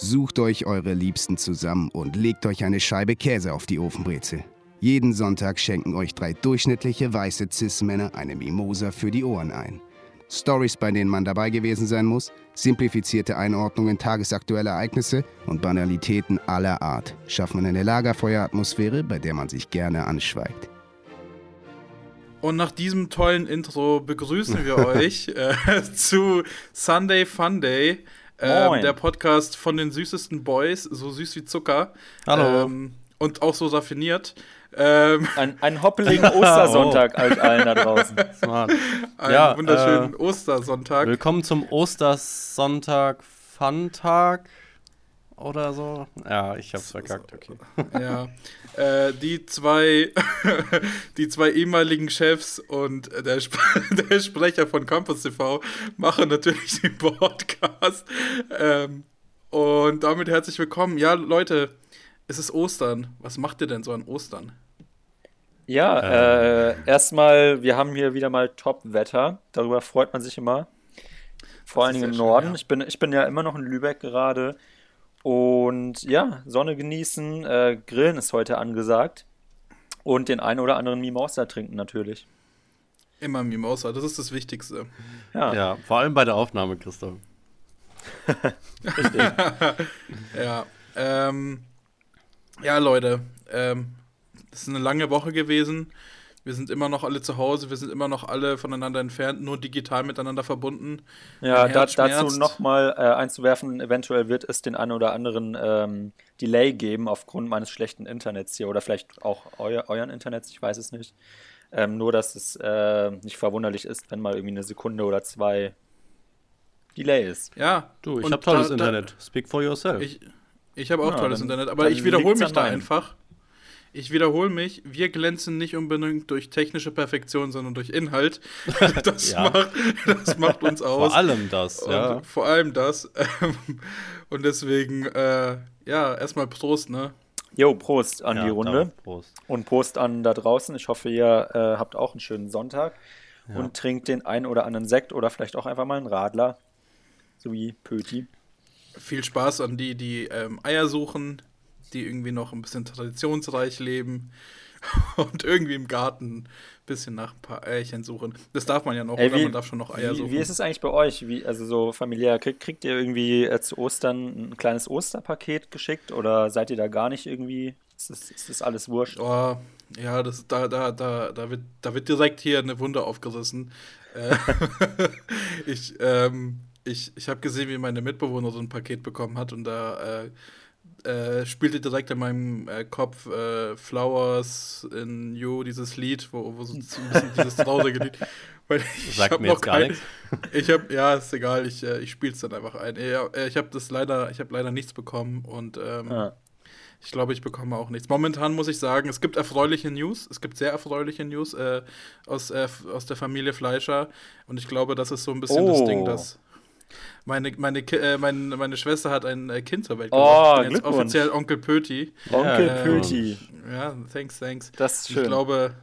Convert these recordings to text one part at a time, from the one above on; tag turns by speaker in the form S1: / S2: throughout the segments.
S1: Sucht euch eure Liebsten zusammen und legt euch eine Scheibe Käse auf die Ofenbrezel. Jeden Sonntag schenken euch drei durchschnittliche weiße Cis-Männer eine Mimosa für die Ohren ein. Stories, bei denen man dabei gewesen sein muss, simplifizierte Einordnungen tagesaktueller Ereignisse und Banalitäten aller Art schaffen eine Lagerfeueratmosphäre, bei der man sich gerne anschweigt.
S2: Und nach diesem tollen Intro begrüßen wir euch äh, zu Sunday Fun Day, äh, der Podcast von den süßesten Boys, so süß wie Zucker.
S3: Hallo.
S2: Ähm, und auch so raffiniert. Ähm,
S4: ein, ein hoppeligen Ostersonntag oh. euch allen da draußen. Smart.
S2: Einen ja, wunderschönen äh, Ostersonntag.
S3: Willkommen zum Ostersonntag Fun-Tag oder so. Ja, ich hab's verkackt, okay.
S2: Ja. Äh, die zwei, die zwei ehemaligen Chefs und der, Sp der Sprecher von Campus TV machen natürlich den Podcast. Ähm, und damit herzlich willkommen. Ja, Leute, es ist Ostern. Was macht ihr denn so an Ostern?
S4: Ja, äh, äh, erstmal, wir haben hier wieder mal Top-Wetter. Darüber freut man sich immer. Vor allen Dingen im Norden. Schön, ja. ich, bin, ich bin ja immer noch in Lübeck gerade. Und ja, Sonne genießen, äh, Grillen ist heute angesagt. Und den einen oder anderen Mimosa trinken natürlich.
S2: Immer Mimosa, das ist das Wichtigste.
S3: Ja, ja vor allem bei der Aufnahme, Christoph.
S2: Richtig. ja, ähm, ja, Leute, ähm, das ist eine lange Woche gewesen. Wir sind immer noch alle zu Hause, wir sind immer noch alle voneinander entfernt, nur digital miteinander verbunden.
S4: Ja, da, dazu nochmal äh, einzuwerfen, eventuell wird es den einen oder anderen ähm, Delay geben aufgrund meines schlechten Internets hier oder vielleicht auch euer, euren Internets, ich weiß es nicht. Ähm, nur, dass es äh, nicht verwunderlich ist, wenn mal irgendwie eine Sekunde oder zwei Delay ist.
S2: Ja,
S3: du, ich habe tolles da, Internet. Speak for yourself.
S2: Ich, ich habe auch ja, tolles dann, Internet, aber ich wiederhole mich da einfach ich wiederhole mich, wir glänzen nicht unbedingt durch technische Perfektion, sondern durch Inhalt. Das, ja. macht, das macht uns aus.
S3: Vor allem das, ja.
S2: vor allem das. Und deswegen, äh, ja, erstmal Prost, ne?
S4: Jo, Prost an ja, die Runde. Prost. Und Prost an da draußen. Ich hoffe, ihr äh, habt auch einen schönen Sonntag ja. und trinkt den einen oder anderen Sekt oder vielleicht auch einfach mal einen Radler. So wie Pöti.
S2: Viel Spaß an die, die ähm, Eier suchen, die irgendwie noch ein bisschen traditionsreich leben und irgendwie im Garten ein bisschen nach ein paar Eierchen suchen. Das darf man ja noch,
S4: Ey, wie,
S2: man darf schon noch Eier
S4: wie,
S2: suchen.
S4: Wie ist es eigentlich bei euch? Wie, also so familiär, kriegt, kriegt ihr irgendwie äh, zu Ostern ein kleines Osterpaket geschickt oder seid ihr da gar nicht irgendwie? Ist das, ist das alles wurscht?
S2: Oh, ja, das, da, da, da, da, wird, da wird direkt hier eine Wunde aufgerissen. Äh, ich ähm, ich, ich habe gesehen, wie meine Mitbewohner so ein Paket bekommen hat und da äh, äh, spielte direkt in meinem äh, Kopf äh, Flowers in You, dieses Lied, wo, wo so ein bisschen dieses traurige Lied. Weil ich Sagt mir noch kein, Ich habe, ja, ist egal, ich, äh, ich spiele es dann einfach ein. Äh, ich habe das leider, ich habe leider nichts bekommen und ähm, ah. ich glaube, ich bekomme auch nichts. Momentan muss ich sagen, es gibt erfreuliche News, es gibt sehr erfreuliche News äh, aus, aus der Familie Fleischer und ich glaube, das ist so ein bisschen oh. das Ding, dass meine, meine, äh, meine, meine Schwester hat ein äh, Kind zur Welt
S4: gebracht. Oh,
S2: jetzt offiziell Onkel Pöti.
S4: Onkel äh, Pöti.
S2: Ja, thanks, thanks.
S4: Das ist schön.
S2: Ich glaube,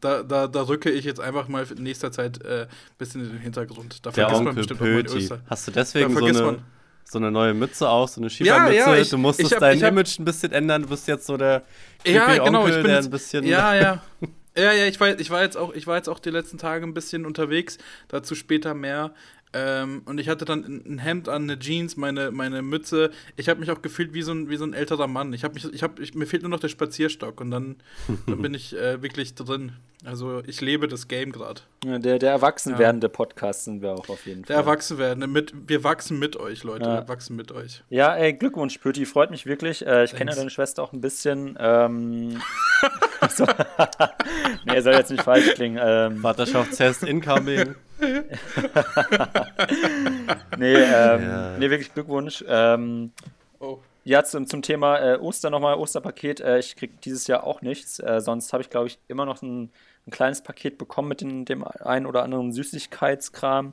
S2: da, da, da rücke ich jetzt einfach mal in nächster Zeit ein äh, bisschen in den Hintergrund. Da
S3: Der vergisst Onkel man bestimmt Pöti. Hast du deswegen so eine, so eine neue Mütze auch, so eine Schiefermütze? Ja, ja, ich, du musstest hab, dein hab, Image ein bisschen ändern. Du bist jetzt so der
S2: ja, genau,
S3: Onkel,
S2: ich bin
S3: der ein bisschen.
S2: Ja, ja. Ja, ja, ich war, ich, war jetzt auch, ich war jetzt auch die letzten Tage ein bisschen unterwegs, dazu später mehr. Ähm, und ich hatte dann ein Hemd an, eine Jeans, meine, meine Mütze. Ich habe mich auch gefühlt wie so ein, wie so ein älterer Mann. Ich habe mich, ich habe, ich, mir fehlt nur noch der Spazierstock und dann, dann bin ich äh, wirklich drin. Also ich lebe das Game gerade.
S4: Ja, der, der erwachsen werdende ja. Podcast sind wir auch auf jeden
S2: der Fall. Der erwachsen werdende, mit, wir wachsen mit euch, Leute. Ja. Wir wachsen mit euch.
S4: Ja, ey, Glückwunsch, Pöti, freut mich wirklich. Äh, ich kenne ja deine Schwester auch ein bisschen. Ähm, so. nee, soll jetzt nicht falsch klingen. Ähm,
S3: Vaterschaftstest incoming.
S4: nee, ähm, ja. nee, wirklich Glückwunsch. Ähm, oh. Ja, zum, zum Thema äh, Oster nochmal, Osterpaket. Äh, ich kriege dieses Jahr auch nichts. Äh, sonst habe ich, glaube ich, immer noch ein, ein, kleines Paket bekommen mit den, dem einen oder anderen Süßigkeitskram.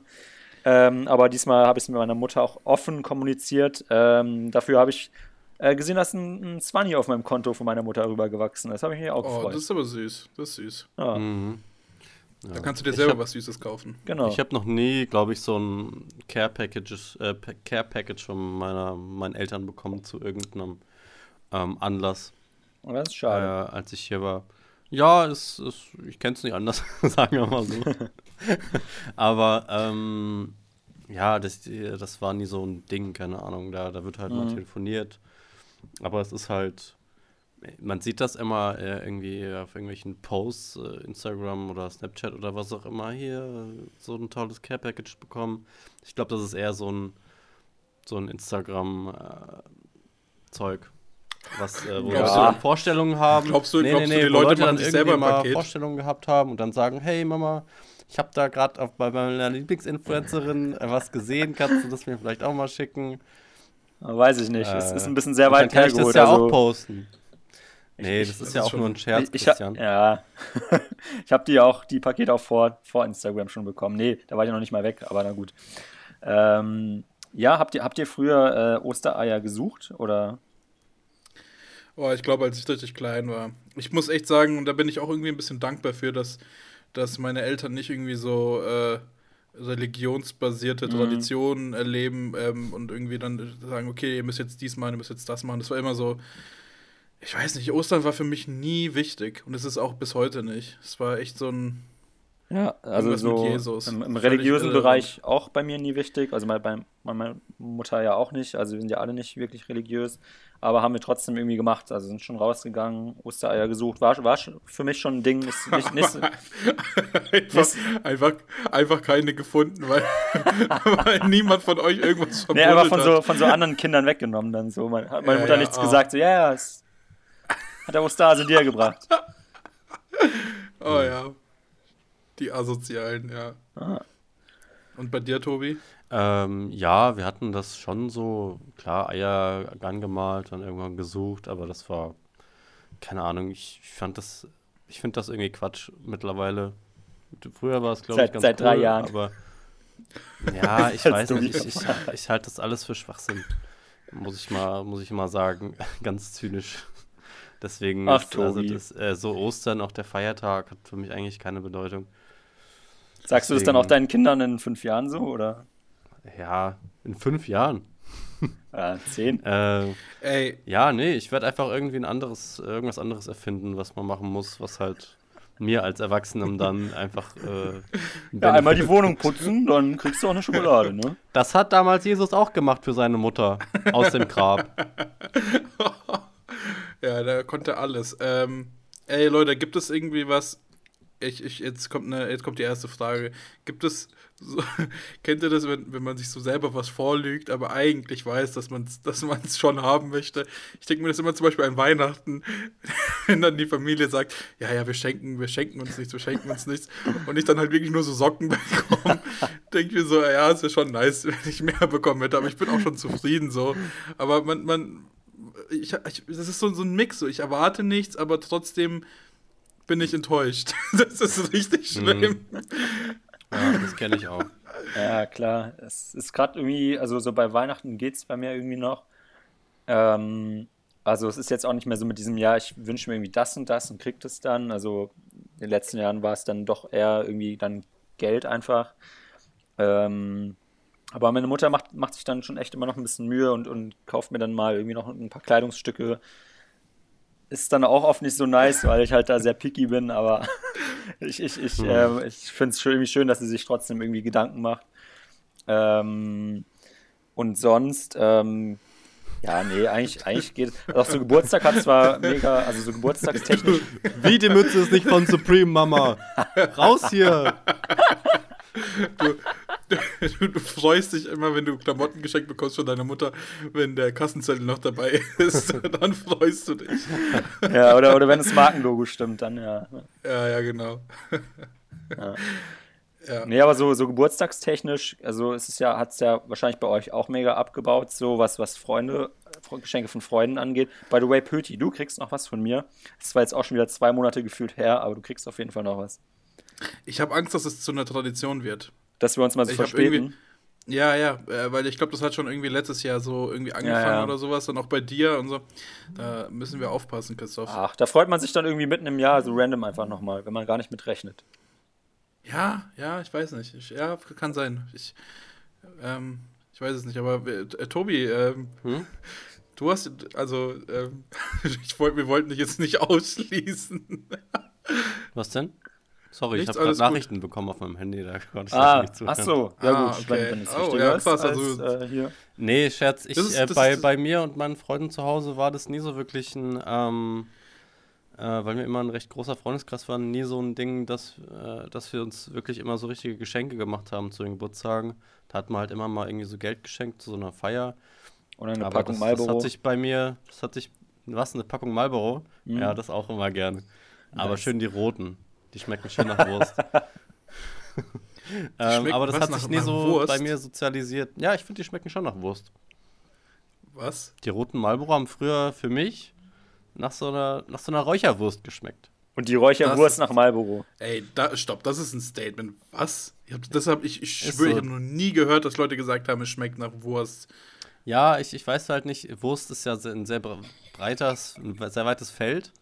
S4: Ähm, aber diesmal habe ich es mit meiner Mutter auch offen kommuniziert. Ähm, dafür habe ich äh, gesehen, dass ein, ein Zwanni auf meinem Konto von meiner Mutter rübergewachsen ist. Das habe ich mir auch oh, gefreut.
S2: Das ist aber süß. Das ist süß. Ja. Mhm. Da kannst du dir selber hab, was Süßes kaufen.
S3: Genau. Ich habe noch nie, glaube ich, so ein Care Package, äh, Care Package von meiner, meinen Eltern bekommen zu irgendeinem ähm, Anlass.
S4: Oh, das ist schade.
S3: Äh, als ich hier war. Ja, es, es, ich kenne es nicht anders, sagen wir mal so. Aber ähm, ja, das, das war nie so ein Ding, keine Ahnung. Da, da wird halt mhm. mal telefoniert. Aber es ist halt man sieht das immer äh, irgendwie auf irgendwelchen Posts, äh, Instagram oder Snapchat oder was auch immer, hier so ein tolles Care-Package bekommen. Ich glaube, das ist eher so ein, so ein Instagram-Zeug. Äh, was, äh, wo ja. Leute Vorstellungen haben.
S2: Glaubst du, nee, glaubst nee, nee, du die Leute, Leute dann irgendwie mal
S3: Vorstellungen gehabt haben und dann sagen, hey Mama, ich habe da gerade bei meiner Lieblingsinfluencerin was gesehen, kannst du das mir vielleicht auch mal schicken?
S4: Weiß ich nicht, es ist ein bisschen sehr weit
S3: hergeholt. Kann ich das ja also. auch posten. Nee, ich, das ist das ja ist auch schon, nur ein Scherz,
S4: ich, Christian. ja, ich habe die auch, die Pakete auch vor, vor Instagram schon bekommen. Nee, da war ich noch nicht mal weg, aber na gut. Ähm, ja, habt ihr, habt ihr früher äh, Ostereier gesucht oder?
S2: Oh, ich glaube, als ich richtig klein war. Ich muss echt sagen, und da bin ich auch irgendwie ein bisschen dankbar für, dass, dass meine Eltern nicht irgendwie so äh, religionsbasierte mhm. Traditionen erleben ähm, und irgendwie dann sagen, okay, ihr müsst jetzt dies machen, ihr müsst jetzt das machen. Das war immer so, ich weiß nicht, Ostern war für mich nie wichtig und es ist auch bis heute nicht. Es war echt so ein.
S4: Ja, also so im, im religiösen Bereich auch bei mir nie wichtig. Also bei, bei meiner Mutter ja auch nicht. Also wir sind ja alle nicht wirklich religiös. Aber haben wir trotzdem irgendwie gemacht. Also sind schon rausgegangen, Ostereier gesucht. War, war für mich schon ein Ding. Ist nicht, nicht,
S2: einfach, einfach, einfach keine gefunden, weil, weil niemand von euch irgendwas
S4: verbunden nee, aber von hat. so, von so anderen Kindern weggenommen dann so. Man, hat meine ja, Mutter ja, nichts ah. gesagt. So, ja, ja, ist hat der Ostase dir gebracht.
S2: oh ja. Die Asozialen, ja. Ah. Und bei dir, Tobi?
S3: Ähm, ja, wir hatten das schon so, klar, Eier angemalt, dann irgendwann gesucht, aber das war, keine Ahnung, ich, ich fand das, ich finde das irgendwie Quatsch mittlerweile. Früher war es, glaube ich, ganz
S4: Seit cool, drei Jahren.
S3: Aber ja, ich weiß nicht, ich, ich, ich halte das alles für Schwachsinn. Muss ich mal, muss ich mal sagen, ganz zynisch. Deswegen
S4: Ach, ist, also
S3: das, äh, so Ostern, auch der Feiertag, hat für mich eigentlich keine Bedeutung.
S4: Sagst Deswegen, du das dann auch deinen Kindern in fünf Jahren so, oder?
S3: Ja, in fünf Jahren.
S4: Ja, zehn.
S3: äh, Ey. Ja, nee, ich werde einfach irgendwie ein anderes, irgendwas anderes erfinden, was man machen muss, was halt mir als Erwachsenem dann einfach. Äh,
S4: ja, einmal die Wohnung putzen, dann kriegst du auch eine Schokolade, ne?
S3: Das hat damals Jesus auch gemacht für seine Mutter aus dem Grab.
S2: Ja, der konnte alles. Ähm, ey, Leute, gibt es irgendwie was? Ich, ich, jetzt, kommt eine, jetzt kommt die erste Frage. Gibt es, so, kennt ihr das, wenn, wenn man sich so selber was vorlügt, aber eigentlich weiß, dass man es dass schon haben möchte? Ich denke mir das immer zum Beispiel an Weihnachten, wenn dann die Familie sagt, ja, ja, wir schenken, wir schenken uns nichts, wir schenken uns nichts. Und ich dann halt wirklich nur so Socken bekomme. denke mir so, ja, es wäre schon nice, wenn ich mehr bekommen hätte, aber ich bin auch schon zufrieden so. Aber man, man, ich, ich, das ist so, so ein Mix. So. Ich erwarte nichts, aber trotzdem bin ich enttäuscht. Das ist richtig mhm. schlimm.
S3: Ja, das kenne ich auch.
S4: Ja, klar. Es ist gerade irgendwie, also so bei Weihnachten geht es bei mir irgendwie noch. Ähm, also es ist jetzt auch nicht mehr so mit diesem Jahr, ich wünsche mir irgendwie das und das und krieg das dann. Also in den letzten Jahren war es dann doch eher irgendwie dann Geld einfach. Ähm, aber meine Mutter macht, macht sich dann schon echt immer noch ein bisschen Mühe und, und kauft mir dann mal irgendwie noch ein paar Kleidungsstücke. Ist dann auch oft nicht so nice, weil ich halt da sehr picky bin, aber ich, ich, ich, äh, ich finde es irgendwie schön, dass sie sich trotzdem irgendwie Gedanken macht. Ähm, und sonst, ähm, ja, nee, eigentlich, eigentlich geht es. Auch so Geburtstag hat zwar mega, also so geburtstagstechnisch.
S3: Wie die Mütze ist nicht von Supreme, Mama. Raus hier!
S2: Du, du, freust dich immer, wenn du Klamotten geschenkt bekommst von deiner Mutter, wenn der Kassenzettel noch dabei ist, dann freust du dich.
S4: Ja, oder, oder wenn das Markenlogo stimmt, dann ja.
S2: Ja, ja, genau.
S4: Ja. Ja. Nee, aber so, so geburtstagstechnisch, also es ist ja, hat es ja wahrscheinlich bei euch auch mega abgebaut, so was, was Freunde, Geschenke von Freunden angeht. By the way, Pöti, du kriegst noch was von mir. Es war jetzt auch schon wieder zwei Monate gefühlt her, aber du kriegst auf jeden Fall noch was.
S2: Ich habe Angst, dass es zu einer Tradition wird.
S4: Dass wir uns mal so ich verspäten.
S2: Ja, ja, äh, weil ich glaube, das hat schon irgendwie letztes Jahr so irgendwie angefangen ja, ja. oder sowas und auch bei dir und so. Da müssen wir aufpassen, Christoph.
S4: Ach, da freut man sich dann irgendwie mitten im Jahr so random einfach nochmal, wenn man gar nicht mit rechnet.
S2: Ja, ja, ich weiß nicht. Ich, ja, kann sein. Ich, ähm, ich weiß es nicht, aber äh, Tobi, ähm, hm? du hast, also, ähm, ich wollt, wir wollten dich jetzt nicht ausschließen.
S3: Was denn? Sorry, Nichts, ich habe gerade Nachrichten gut. bekommen auf meinem Handy, da konnte
S4: ich ah, nicht zuhören. Ach so, ja ah, gut, okay. wenn es oh, ja, krass, als,
S3: also, äh, hier. Nee, Scherz, ich, ist, äh, bei, bei mir und meinen Freunden zu Hause war das nie so wirklich ein, ähm, äh, weil wir immer ein recht großer Freundeskreis waren, nie so ein Ding, dass, äh, dass wir uns wirklich immer so richtige Geschenke gemacht haben zu den Geburtstagen. Da hat man halt immer mal irgendwie so Geld geschenkt zu so einer Feier.
S4: Oder eine Aber Packung das, Marlboro.
S3: Das hat sich bei mir, das hat sich, was, eine Packung Marlboro? Mhm. Ja, das auch immer gerne. Aber nice. schön die roten. Die schmecken schön nach Wurst. ähm, aber das hat sich nie so Wurst? bei mir sozialisiert. Ja, ich finde, die schmecken schon nach Wurst.
S2: Was?
S3: Die roten Marlboro haben früher für mich nach so einer, nach so einer Räucherwurst geschmeckt.
S4: Und die Räucherwurst nach Marlboro.
S2: Ey, da, stopp, das ist ein Statement. Was? Ich hab, das hab, ich, ich schwöre, so. ich habe noch nie gehört, dass Leute gesagt haben, es schmeckt nach Wurst.
S3: Ja, ich, ich weiß halt nicht, Wurst ist ja ein sehr breites, ein sehr weites Feld.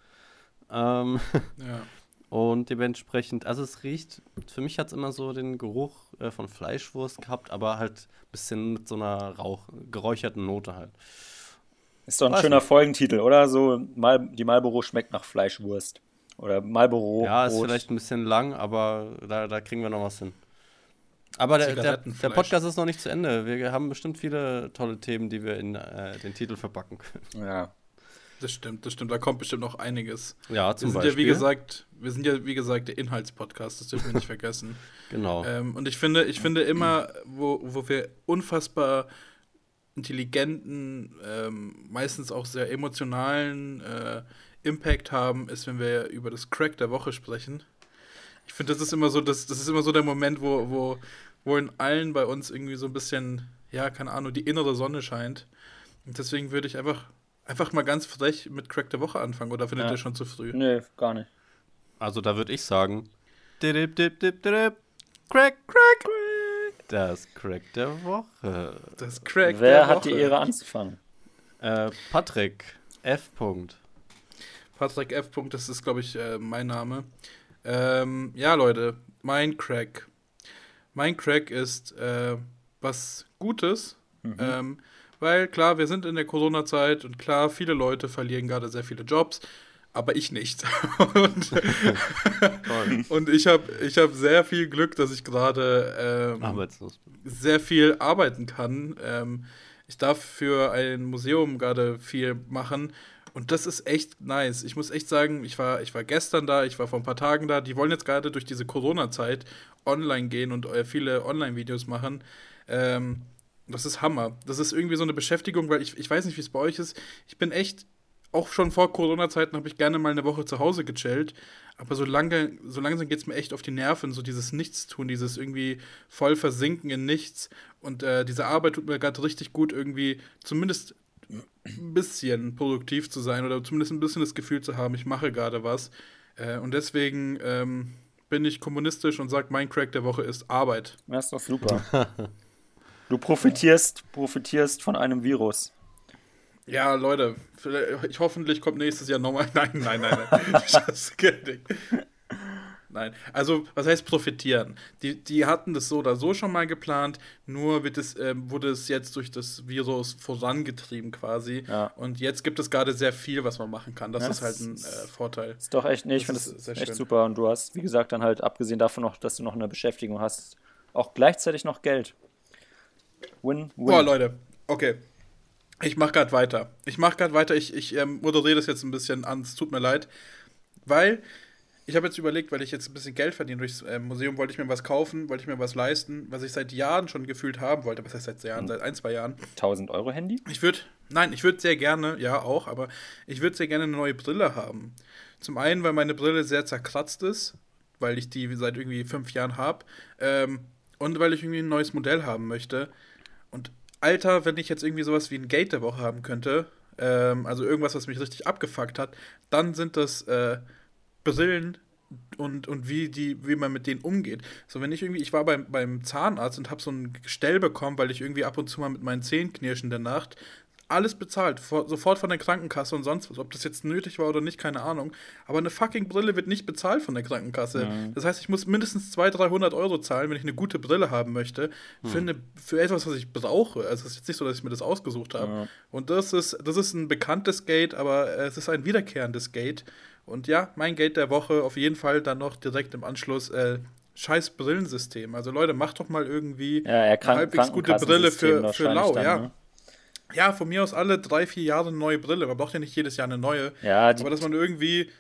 S3: Ähm, ja. Und dementsprechend, also es riecht, für mich hat es immer so den Geruch äh, von Fleischwurst gehabt, aber halt ein bisschen mit so einer Rauch, geräucherten Note halt.
S4: Ist doch ein Weiß schöner nicht. Folgentitel, oder? So, Mal, die Marlboro schmeckt nach Fleischwurst. Oder Marlboro.
S3: Ja, ist vielleicht ein bisschen lang, aber da, da kriegen wir noch was hin. Aber der, der, der, Podcast ist noch nicht zu Ende. Wir haben bestimmt viele tolle Themen, die wir in äh, den Titel verpacken können.
S4: Ja,
S2: das stimmt, das stimmt. Da kommt bestimmt noch einiges.
S3: Ja, zum
S2: wir sind
S3: Beispiel.
S2: Ja, wie gesagt, wir sind ja, wie gesagt, der Inhaltspodcast, das dürfen wir nicht vergessen.
S3: Genau.
S2: Ähm, und ich finde, ich finde immer, wo, wo wir unfassbar intelligenten, ähm, meistens auch sehr emotionalen äh, Impact haben, ist, wenn wir über das Crack der Woche sprechen. Ich finde, das ist immer so, das, das ist immer so der Moment, wo, wo, wo in allen bei uns irgendwie so ein bisschen, ja, keine Ahnung, die innere Sonne scheint. Und deswegen würde ich einfach einfach mal ganz frech mit Crack der Woche anfangen oder findet ja. ihr schon zu früh?
S4: Nee, gar nicht.
S3: Also da würde ich sagen, dip, dip, dip, dip, Crack, Crack, Das Crack der Woche.
S2: Das Crack
S4: Wer der Woche. hat die Ehre anzufangen?
S3: Äh, Patrick F.
S2: Patrick F. das ist, glaube ich, äh, mein Name. Ähm, ja, Leute, mein Crack. Mein Crack ist äh, was Gutes. Mhm. Ähm, weil klar, wir sind in der Corona-Zeit und klar, viele Leute verlieren gerade sehr viele Jobs, aber ich nicht. und, und, ich habe ich hab sehr viel Glück, dass ich gerade ähm, sehr viel arbeiten kann. Ähm, ich darf für ein Museum gerade viel machen. Und das ist echt nice. Ich muss echt sagen, ich war, ich war gestern da, ich war vor ein paar Tagen da. Die wollen jetzt gerade durch diese Corona-Zeit online gehen und äh, viele Online-Videos machen. Ähm, das ist Hammer. Das ist irgendwie so eine Beschäftigung, weil ich, ich weiß nicht, wie es bei euch ist. Ich bin echt, auch schon vor Corona-Zeiten habe ich gerne mal eine Woche zu Hause gechillt. Aber so, lange, so langsam geht es mir echt auf die Nerven, so dieses Nichtstun, dieses irgendwie voll versinken in nichts. Und äh, diese Arbeit tut mir gerade richtig gut, irgendwie zumindest ein bisschen produktiv zu sein oder zumindest ein bisschen das Gefühl zu haben, ich mache gerade was. Äh, und deswegen ähm, bin ich kommunistisch und sage, mein Crack der Woche ist Arbeit.
S4: Das ist doch super. Du profitierst, profitierst von einem Virus.
S2: Ja, Leute, ich, hoffentlich kommt nächstes Jahr nochmal. Nein, nein, nein, nein. nein. Also, was heißt profitieren? Die, die hatten das so oder so schon mal geplant, nur wird es, äh, wurde es jetzt durch das Virus vorangetrieben quasi.
S4: Ja.
S2: Und jetzt gibt es gerade sehr viel, was man machen kann. Das ja, ist halt ein äh, Vorteil.
S4: Ist doch echt, nee, ich finde es echt schön. super. Und du hast, wie gesagt, dann halt, abgesehen davon noch, dass du noch eine Beschäftigung hast, auch gleichzeitig noch Geld.
S2: Win, win. Boah, Leute, okay. Ich mach grad weiter. Ich mach grad weiter. Ich, ich ähm, moderiere das jetzt ein bisschen an. Es tut mir leid. Weil ich habe jetzt überlegt, weil ich jetzt ein bisschen Geld verdiene durchs äh, Museum, wollte ich mir was kaufen, wollte ich mir was leisten, was ich seit Jahren schon gefühlt haben wollte. Was heißt seit Jahren? Seit ein, zwei Jahren.
S4: 1000 Euro Handy?
S2: Ich würde, nein, ich würde sehr gerne, ja auch, aber ich würde sehr gerne eine neue Brille haben. Zum einen, weil meine Brille sehr zerkratzt ist, weil ich die seit irgendwie fünf Jahren habe. Ähm, und weil ich irgendwie ein neues Modell haben möchte. Alter, wenn ich jetzt irgendwie sowas wie ein Gate der Woche haben könnte, ähm, also irgendwas, was mich richtig abgefuckt hat, dann sind das äh, Brillen und, und wie, die, wie man mit denen umgeht. So, wenn ich irgendwie, ich war beim, beim Zahnarzt und habe so ein Gestell bekommen, weil ich irgendwie ab und zu mal mit meinen Zähnen knirsch in der Nacht. Alles bezahlt, vor, sofort von der Krankenkasse und sonst was. Ob das jetzt nötig war oder nicht, keine Ahnung. Aber eine fucking Brille wird nicht bezahlt von der Krankenkasse. Mhm. Das heißt, ich muss mindestens 200, 300 Euro zahlen, wenn ich eine gute Brille haben möchte, mhm. für, eine, für etwas, was ich brauche. Also es ist jetzt nicht so, dass ich mir das ausgesucht habe. Ja. Und das ist, das ist ein bekanntes Gate, aber es ist ein wiederkehrendes Gate. Und ja, mein Gate der Woche auf jeden Fall dann noch direkt im Anschluss äh, scheiß Brillensystem. Also Leute, macht doch mal irgendwie
S4: ja, eine halbwegs
S2: gute Brille für, für Lau, dann, ja. Ne? Ja, von mir aus alle drei, vier Jahre eine neue Brille. Man braucht ja nicht jedes Jahr eine neue.
S4: Ja,
S2: aber dass man irgendwie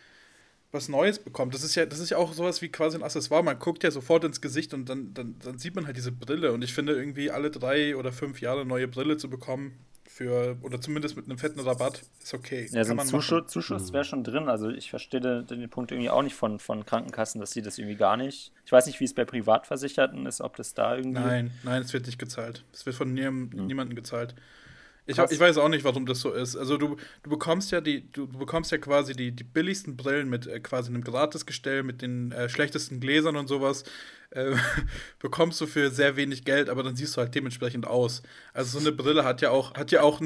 S2: was Neues bekommt. Das ist ja, das ist ja auch sowas wie quasi ein Accessoire. Man guckt ja sofort ins Gesicht und dann, dann, dann sieht man halt diese Brille. Und ich finde irgendwie alle drei oder fünf Jahre eine neue Brille zu bekommen, für, oder zumindest mit einem fetten Rabatt, ist okay.
S4: Ja, so ein Zuschuss, Zuschuss wäre schon drin. Also ich verstehe den, den, Punkt irgendwie auch nicht von, von Krankenkassen, dass sie das irgendwie gar nicht. Ich weiß nicht, wie es bei Privatversicherten ist, ob das da irgendwie.
S2: Nein, nein, es wird nicht gezahlt. Es wird von niemandem, hm. niemandem gezahlt. Ich, ich, weiß auch nicht, warum das so ist. Also du, du bekommst ja die, du, bekommst ja quasi die, die billigsten Brillen mit äh, quasi einem Gratisgestell, mit den äh, schlechtesten Gläsern und sowas, äh, bekommst du für sehr wenig Geld, aber dann siehst du halt dementsprechend aus. Also so eine Brille hat ja auch, hat ja auch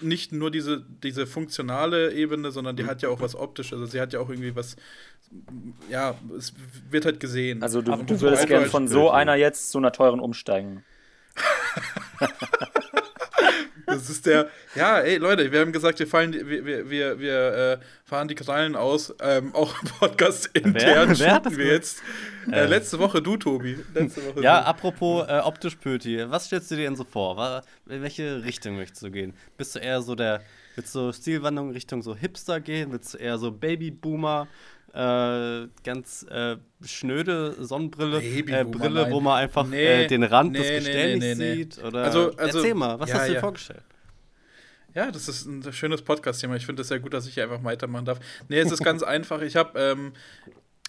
S2: nicht nur diese, diese funktionale Ebene, sondern die hat ja auch was optisches. Also sie hat ja auch irgendwie was, ja, es wird halt gesehen.
S4: Also du, du würdest gerne von so einer jetzt zu einer teuren umsteigen.
S2: Das ist der, ja, ey Leute, wir haben gesagt, wir, fallen, wir, wir, wir, wir äh, fahren die Krallen aus. Ähm, auch Podcast intern wer, wer wir jetzt. Äh, äh, letzte Woche du, Tobi. Letzte
S3: Woche ja, du. apropos äh, optisch Pöti, was stellst du dir denn so vor? In welche Richtung möchtest du gehen? Bist du eher so der, willst du Stilwandlung Richtung so Hipster gehen? Willst du eher so Babyboomer? Äh, ganz äh, schnöde Sonnenbrille, äh, Brille, wo man einfach nee, äh, den Rand nee, des Gestells nee, nee, sieht. Oder
S2: also, also,
S3: Erzähl mal, was ja, hast du dir ja. vorgestellt?
S2: Ja, das ist ein schönes Podcast-Thema. Ich finde es sehr gut, dass ich hier einfach weitermachen darf. Nee, es ist ganz einfach. Ich habe, ähm,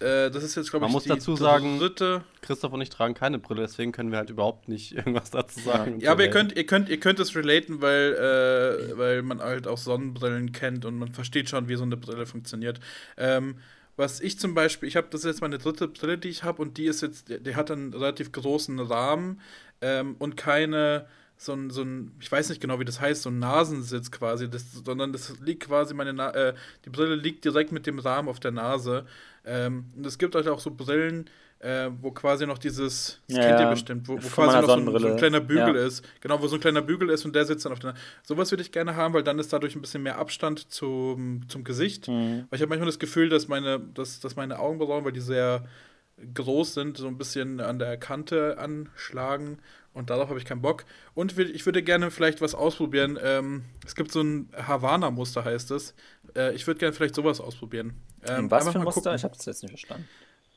S2: äh, das ist jetzt, glaube ich,
S3: Man muss dazu sagen, dritte. Christoph und ich tragen keine Brille, deswegen können wir halt überhaupt nicht irgendwas dazu sagen.
S2: Ja, aber ihr könnt, ihr, könnt, ihr könnt es relaten, weil, äh, weil man halt auch Sonnenbrillen kennt und man versteht schon, wie so eine Brille funktioniert. Ähm, was ich zum Beispiel, ich habe das ist jetzt meine dritte Brille, die ich habe, und die ist jetzt, die hat einen relativ großen Rahmen ähm, und keine so ein, so ein, ich weiß nicht genau, wie das heißt, so ein Nasensitz quasi, das, sondern das liegt quasi, meine Na äh, die Brille liegt direkt mit dem Rahmen auf der Nase. Ähm, und es gibt halt auch so Brillen, äh, wo quasi noch dieses, das
S4: ja, kennt
S2: ihr bestimmt, wo, wo quasi noch so ein, so ein, kleiner Bügel ja. ist. Genau, wo so ein kleiner Bügel ist und der sitzt dann auf der. Sowas würde ich gerne haben, weil dann ist dadurch ein bisschen mehr Abstand zum, zum Gesicht. Mhm. Weil ich habe manchmal das Gefühl, dass meine, dass, dass meine Augenbrauen, weil die sehr groß sind, so ein bisschen an der Kante anschlagen und darauf habe ich keinen Bock. Und ich würde gerne vielleicht was ausprobieren. Ähm, es gibt so ein Havana-Muster, heißt es. Äh, ich würde gerne vielleicht sowas ausprobieren.
S4: Ähm, was für ein Muster? Gucken. Ich habe das jetzt nicht verstanden.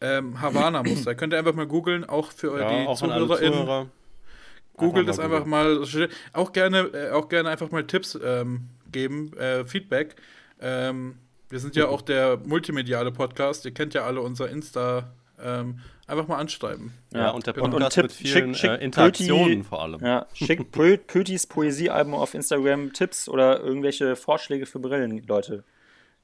S2: Ähm, Havana-Muster. Könnt ihr einfach mal googeln, auch für ja, die auch ZuhörerInnen. Googelt es einfach mal. Auch gerne, äh, auch gerne einfach mal Tipps ähm, geben, äh, Feedback. Ähm, wir sind ja auch der multimediale Podcast. Ihr kennt ja alle unser Insta- ähm, einfach mal anschreiben.
S3: Ja, und der Podcast und, und Tipp, mit vielen schick, schick äh, Interaktionen Pöti, vor allem.
S4: Ja, schick Pötis Poesiealbum auf Instagram Tipps oder irgendwelche Vorschläge für Brillen, Leute.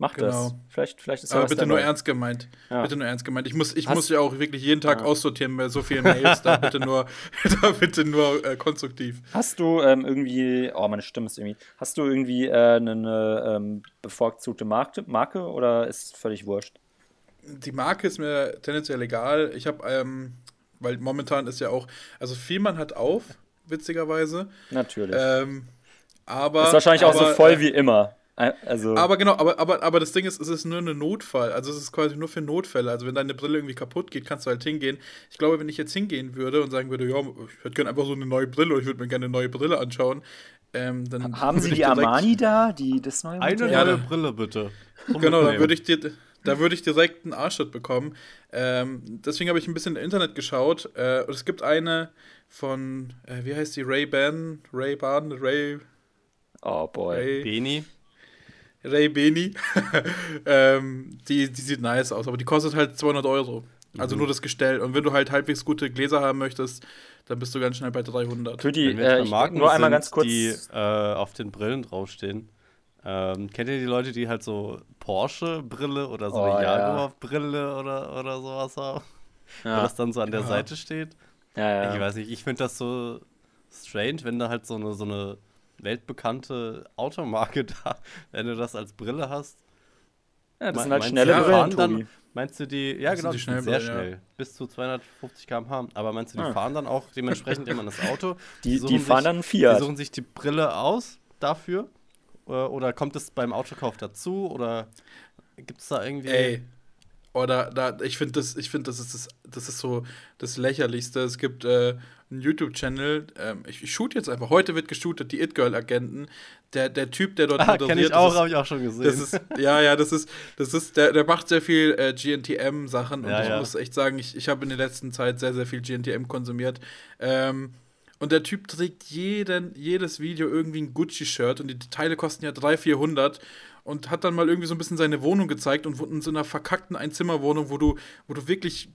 S4: Macht genau. das. Vielleicht, vielleicht ist
S2: Aber bitte nur ernst gemeint. Ja. Bitte nur ernst gemeint. Ich muss, ich muss ja auch wirklich jeden Tag ja. aussortieren bei so vielen Mails. da bitte nur, da bitte nur äh, konstruktiv.
S4: Hast du ähm, irgendwie, oh, meine Stimme ist irgendwie, hast du irgendwie äh, eine ähm, bevorzugte Marke, Marke oder ist völlig wurscht?
S2: die Marke ist mir tendenziell egal. Ich habe, ähm, weil momentan ist ja auch, also Vielmann hat auf, witzigerweise.
S4: Natürlich.
S2: Ähm, aber.
S4: Ist wahrscheinlich aber, auch so voll äh, wie immer. Also
S2: aber genau, aber, aber, aber das Ding ist, es ist nur ein Notfall. Also es ist quasi nur für Notfälle. Also wenn deine Brille irgendwie kaputt geht, kannst du halt hingehen. Ich glaube, wenn ich jetzt hingehen würde und sagen würde, ja, ich hätte gerne einfach so eine neue Brille oder ich würde mir gerne eine neue Brille anschauen, ähm, dann.
S4: Haben Sie die Armani da? Die, das
S3: neue Eine neue Brille, bitte.
S2: Genau, dann würde ich dir da würde ich direkt einen Arschtritt bekommen. Ähm, deswegen habe ich ein bisschen im Internet geschaut. Äh, es gibt eine von, äh, wie heißt die? Ray-Ban? Ray-Ban? Ray.
S4: Oh boy.
S3: Ray, Beni.
S2: Ray Beni. ähm, die, die sieht nice aus, aber die kostet halt 200 Euro. Also mhm. nur das Gestell. Und wenn du halt halbwegs gute Gläser haben möchtest, dann bist du ganz schnell bei 300.
S4: Für die, äh, Marken nur einmal ganz kurz.
S3: Die äh, auf den Brillen draufstehen. Ähm, kennt ihr die Leute, die halt so Porsche-Brille oder so oh, eine Jaguar-Brille ja. oder, oder sowas haben? Ja. Wo das dann so an der ja. Seite steht?
S4: Ja, ja.
S3: Ich weiß nicht, ich finde das so strange, wenn da halt so eine, so eine weltbekannte Automarke da, wenn du das als Brille hast.
S4: Ja, das sind halt schnelle Brillen,
S3: dann, Meinst du die, ja das genau, die schnell sehr schnell, ja. bis zu 250 km/h. Aber meinst du, die ah. fahren dann auch dementsprechend immer das Auto?
S4: Die, die, die fahren sich, dann Fiat.
S3: Die suchen sich die Brille aus dafür? Oder kommt es beim Autokauf dazu? Oder gibt es da irgendwie...
S2: Ey, oder da, ich finde das, ich finde, das ist das, das ist so das Lächerlichste. Es gibt äh, einen YouTube-Channel, ähm, ich, ich shoot jetzt einfach, heute wird geshootet, die It-Girl-Agenten. Der, der Typ, der dort
S3: ah, moderiert. Kenn ich auch, habe ich auch schon gesehen.
S2: Das ist, ja, ja, das ist, das ist, der, der macht sehr viel äh, GNTM-Sachen und ja, ich ja. muss echt sagen, ich, ich habe in der letzten Zeit sehr, sehr viel GNTM konsumiert. Ähm, und der Typ trägt jeden, jedes Video irgendwie ein Gucci-Shirt und die Teile kosten ja 300, 400 und hat dann mal irgendwie so ein bisschen seine Wohnung gezeigt und in so einer verkackten Einzimmerwohnung, wo du, wo du wirklich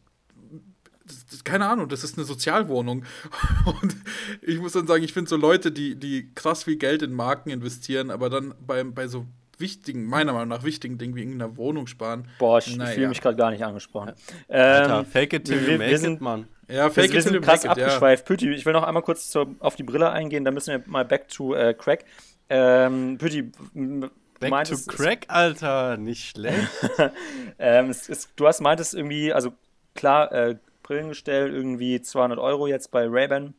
S2: keine Ahnung, das ist eine Sozialwohnung. Und ich muss dann sagen, ich finde so Leute, die, die krass viel Geld in Marken investieren, aber dann bei, bei so wichtigen, meiner Meinung nach wichtigen Dingen wie irgendeiner Wohnung sparen.
S4: Boah, ich naja. fühle mich gerade gar nicht angesprochen.
S3: Ähm, fake it till you make wir sind, it, Mann.
S4: Ja, fake wir, it till you krass make it, abgeschweift. Ja. Pütti, ich will noch einmal kurz zur, auf die Brille eingehen, da müssen wir mal back to äh, Crack. Ähm, Pütti,
S3: Back meint, to Crack, Alter, nicht schlecht.
S4: ähm, es, es, du hast meintest irgendwie, also klar, äh, Brillengestell irgendwie 200 Euro jetzt bei Ray-Ban.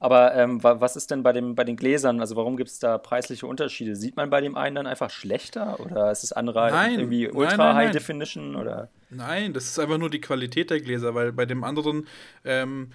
S4: Aber ähm, was ist denn bei, dem, bei den Gläsern? Also warum gibt es da preisliche Unterschiede? Sieht man bei dem einen dann einfach schlechter oder ist es andere
S2: nein,
S4: irgendwie Ultra nein, nein, High Definition oder?
S2: Nein, das ist einfach nur die Qualität der Gläser, weil bei dem anderen ähm,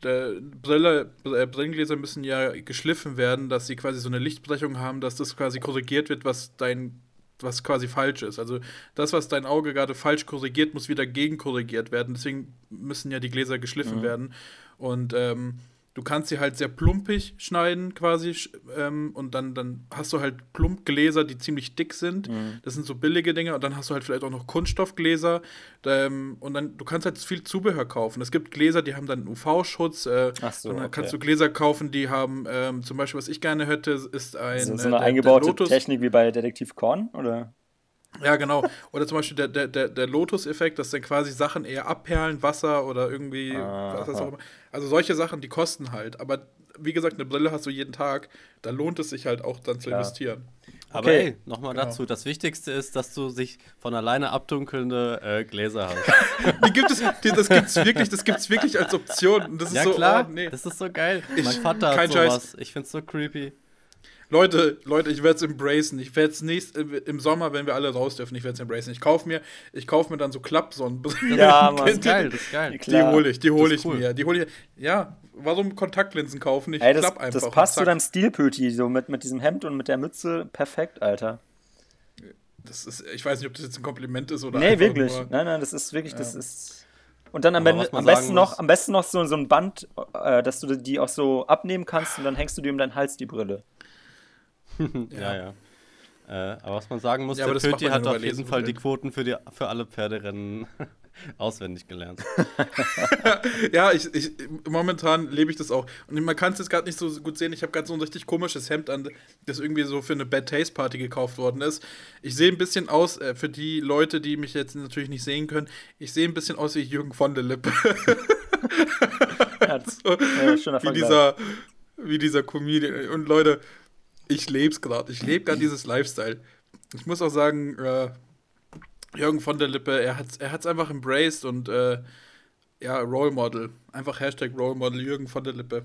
S2: Brille, äh, Brillengläser müssen ja geschliffen werden, dass sie quasi so eine Lichtbrechung haben, dass das quasi korrigiert wird, was dein was quasi falsch ist. Also das, was dein Auge gerade falsch korrigiert, muss wieder gegenkorrigiert werden. Deswegen müssen ja die Gläser geschliffen mhm. werden. Und ähm, du kannst sie halt sehr plumpig schneiden quasi ähm, und dann, dann hast du halt Plumpgläser, die ziemlich dick sind. Mhm. Das sind so billige Dinge und dann hast du halt vielleicht auch noch Kunststoffgläser ähm, und dann du kannst halt viel Zubehör kaufen. Es gibt Gläser, die haben dann UV-Schutz. Äh, so, und dann okay. kannst du Gläser kaufen, die haben ähm, zum Beispiel, was ich gerne hätte, ist ein
S4: so, so eine äh, eingebaute Technik wie bei Detektiv Korn oder?
S2: Ja, genau. Oder zum Beispiel der, der, der, der Lotus-Effekt, dass dann quasi Sachen eher abperlen, Wasser oder irgendwie, was auch immer. Also solche Sachen, die kosten halt. Aber wie gesagt, eine Brille hast du jeden Tag, da lohnt es sich halt auch dann zu Klar. investieren.
S3: Aber okay. nochmal genau. dazu, das Wichtigste ist, dass du sich von alleine abdunkelnde äh, Gläser hast.
S2: die gibt es, die, das gibt's wirklich, das gibt's wirklich als Option. Das ist
S3: ja
S2: so,
S3: klar, oh, nee. das ist so geil. Ich, mein Vater hat sowas, Scheiß. ich find's so creepy.
S2: Leute, Leute, ich werde es embracen. Ich werde es nächst im Sommer, wenn wir alle raus dürfen, ich werde es embracen. Ich kaufe mir, ich kaufe mir dann so Klappsonnenbrillen.
S3: Ja, Mann, das ist geil, das ist geil.
S2: Die hole ich, die hole ich cool. mir. Die hole ich. Ja, warum Kontaktlinsen kaufen? Ich
S4: Ey, das, klapp einfach. Das passt zu deinem Stilpöti, so mit, mit diesem Hemd und mit der Mütze. Perfekt, Alter.
S2: Das ist, ich weiß nicht, ob das jetzt ein Kompliment ist oder
S4: Nee, wirklich. Nur, nein, nein, das ist wirklich, ja. das ist. Und dann am, Ende, am besten noch, am besten noch so, so ein Band, äh, dass du die auch so abnehmen kannst und dann hängst du dir um deinen Hals die Brille.
S3: ja, ja. Äh, aber was man sagen muss, ja, der Pöti hat auf jeden Fall die Quoten für, die, für alle Pferderennen auswendig gelernt.
S2: ja, ich, ich, momentan lebe ich das auch. Und man kann es jetzt gerade nicht so gut sehen. Ich habe gerade so ein richtig komisches Hemd an, das irgendwie so für eine Bad Taste Party gekauft worden ist. Ich sehe ein bisschen aus, äh, für die Leute, die mich jetzt natürlich nicht sehen können, ich sehe ein bisschen aus wie Jürgen von der Lippe. ja, so, ja, wie dieser, wie dieser Comedian. Und Leute, ich lebe es gerade. Ich lebe gerade dieses Lifestyle. Ich muss auch sagen, äh, Jürgen von der Lippe, er hat es er hat's einfach embraced und äh, ja, Role Model. Einfach Hashtag Role Model Jürgen von der Lippe.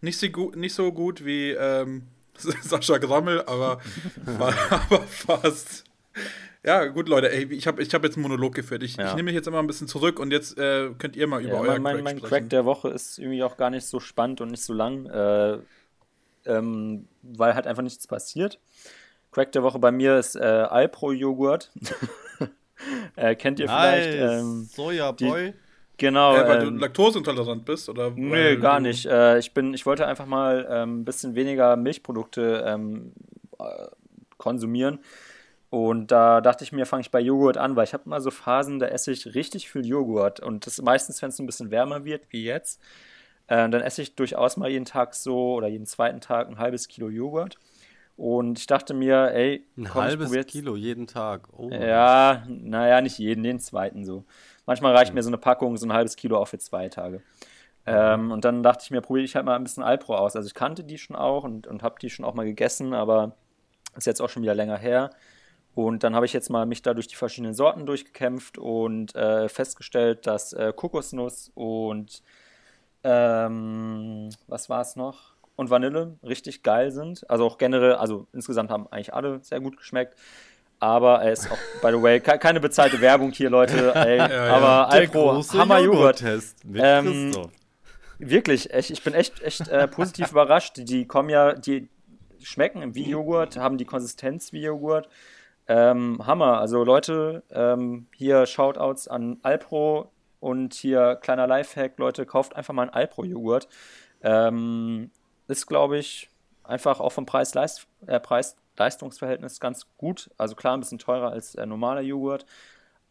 S2: Nicht so gut, nicht so gut wie ähm, Sascha Grammel, aber, aber fast. Ja, gut, Leute, ey, ich habe ich hab jetzt einen Monolog geführt. Ich, ja. ich nehme mich jetzt immer ein bisschen zurück und jetzt äh, könnt ihr mal über ja, euer
S4: mein, Crack Mein. Crack der Woche ist irgendwie auch gar nicht so spannend und nicht so lang. Äh, ähm, weil halt einfach nichts passiert. Crack der Woche bei mir ist äh, Alpro-Joghurt. äh, kennt ihr nice. vielleicht? Ähm,
S3: Soja-Boy?
S2: Genau. Äh, weil ähm, du laktoseintolerant bist? Oder
S4: nö, gar nicht. Äh, ich, bin, ich wollte einfach mal ähm, ein bisschen weniger Milchprodukte ähm, äh, konsumieren. Und da dachte ich mir, fange ich bei Joghurt an, weil ich habe immer so Phasen, da esse ich richtig viel Joghurt. Und das meistens, wenn es ein bisschen wärmer wird, wie jetzt, äh, dann esse ich durchaus mal jeden Tag so oder jeden zweiten Tag ein halbes Kilo Joghurt. Und ich dachte mir, ey,
S3: ein komm, halbes Kilo jeden Tag.
S4: Oh, ja, naja, nicht jeden, den zweiten so. Manchmal reicht mhm. mir so eine Packung, so ein halbes Kilo auch für zwei Tage. Ähm, und dann dachte ich mir, probiere ich halt mal ein bisschen Alpro aus. Also ich kannte die schon auch und, und habe die schon auch mal gegessen, aber ist jetzt auch schon wieder länger her. Und dann habe ich jetzt mal mich da durch die verschiedenen Sorten durchgekämpft und äh, festgestellt, dass äh, Kokosnuss und ähm, was war es noch? Und Vanille richtig geil sind. Also auch generell, also insgesamt haben eigentlich alle sehr gut geschmeckt. Aber er ist auch, by the way, keine bezahlte Werbung hier, Leute. Ey, ja, aber ja. Alpro, Hammer Joghurt. Ähm, wirklich, echt, ich bin echt, echt äh, positiv überrascht. Die kommen ja, die schmecken wie Joghurt, haben die Konsistenz wie Joghurt. Ähm, Hammer. Also Leute, ähm, hier Shoutouts an Alpro und hier kleiner Lifehack, Leute, kauft einfach mal einen Alpro-Joghurt. Ähm, ist, glaube ich, einfach auch vom Preis-Leist äh, Preis Leistungsverhältnis ganz gut. Also klar, ein bisschen teurer als äh, normaler Joghurt,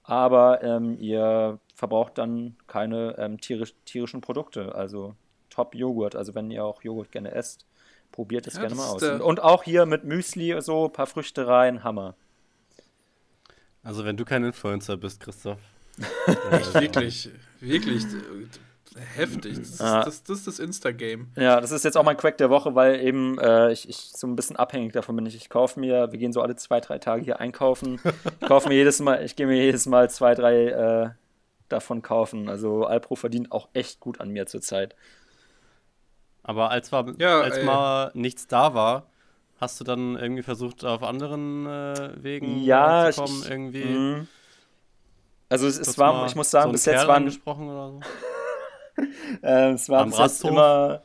S4: aber ähm, ihr verbraucht dann keine ähm, tierisch, tierischen Produkte. Also Top-Joghurt. Also wenn ihr auch Joghurt gerne esst, probiert es ja, gerne mal aus. Und auch hier mit Müsli, so ein paar Früchte rein, Hammer.
S3: Also wenn du kein Influencer bist, Christoph.
S2: Äh, wirklich, wirklich heftig. Das, ah. ist, das, das, ist das Insta-Game.
S4: Ja, das ist jetzt auch mein Crack der Woche, weil eben äh, ich, ich, so ein bisschen abhängig davon bin. Ich, ich kaufe mir, wir gehen so alle zwei, drei Tage hier einkaufen. Ich kaufe mir jedes Mal, ich gehe mir jedes Mal zwei, drei äh, davon kaufen. Also Alpro verdient auch echt gut an mir zurzeit.
S3: Aber als, war, ja, als mal nichts da war, Hast du dann irgendwie versucht, auf anderen äh, Wegen
S4: ja, zu kommen? Ich, irgendwie? Also es, es war, ich muss sagen, so bis jetzt waren
S3: gesprochen oder so.
S4: äh, es war bis jetzt immer,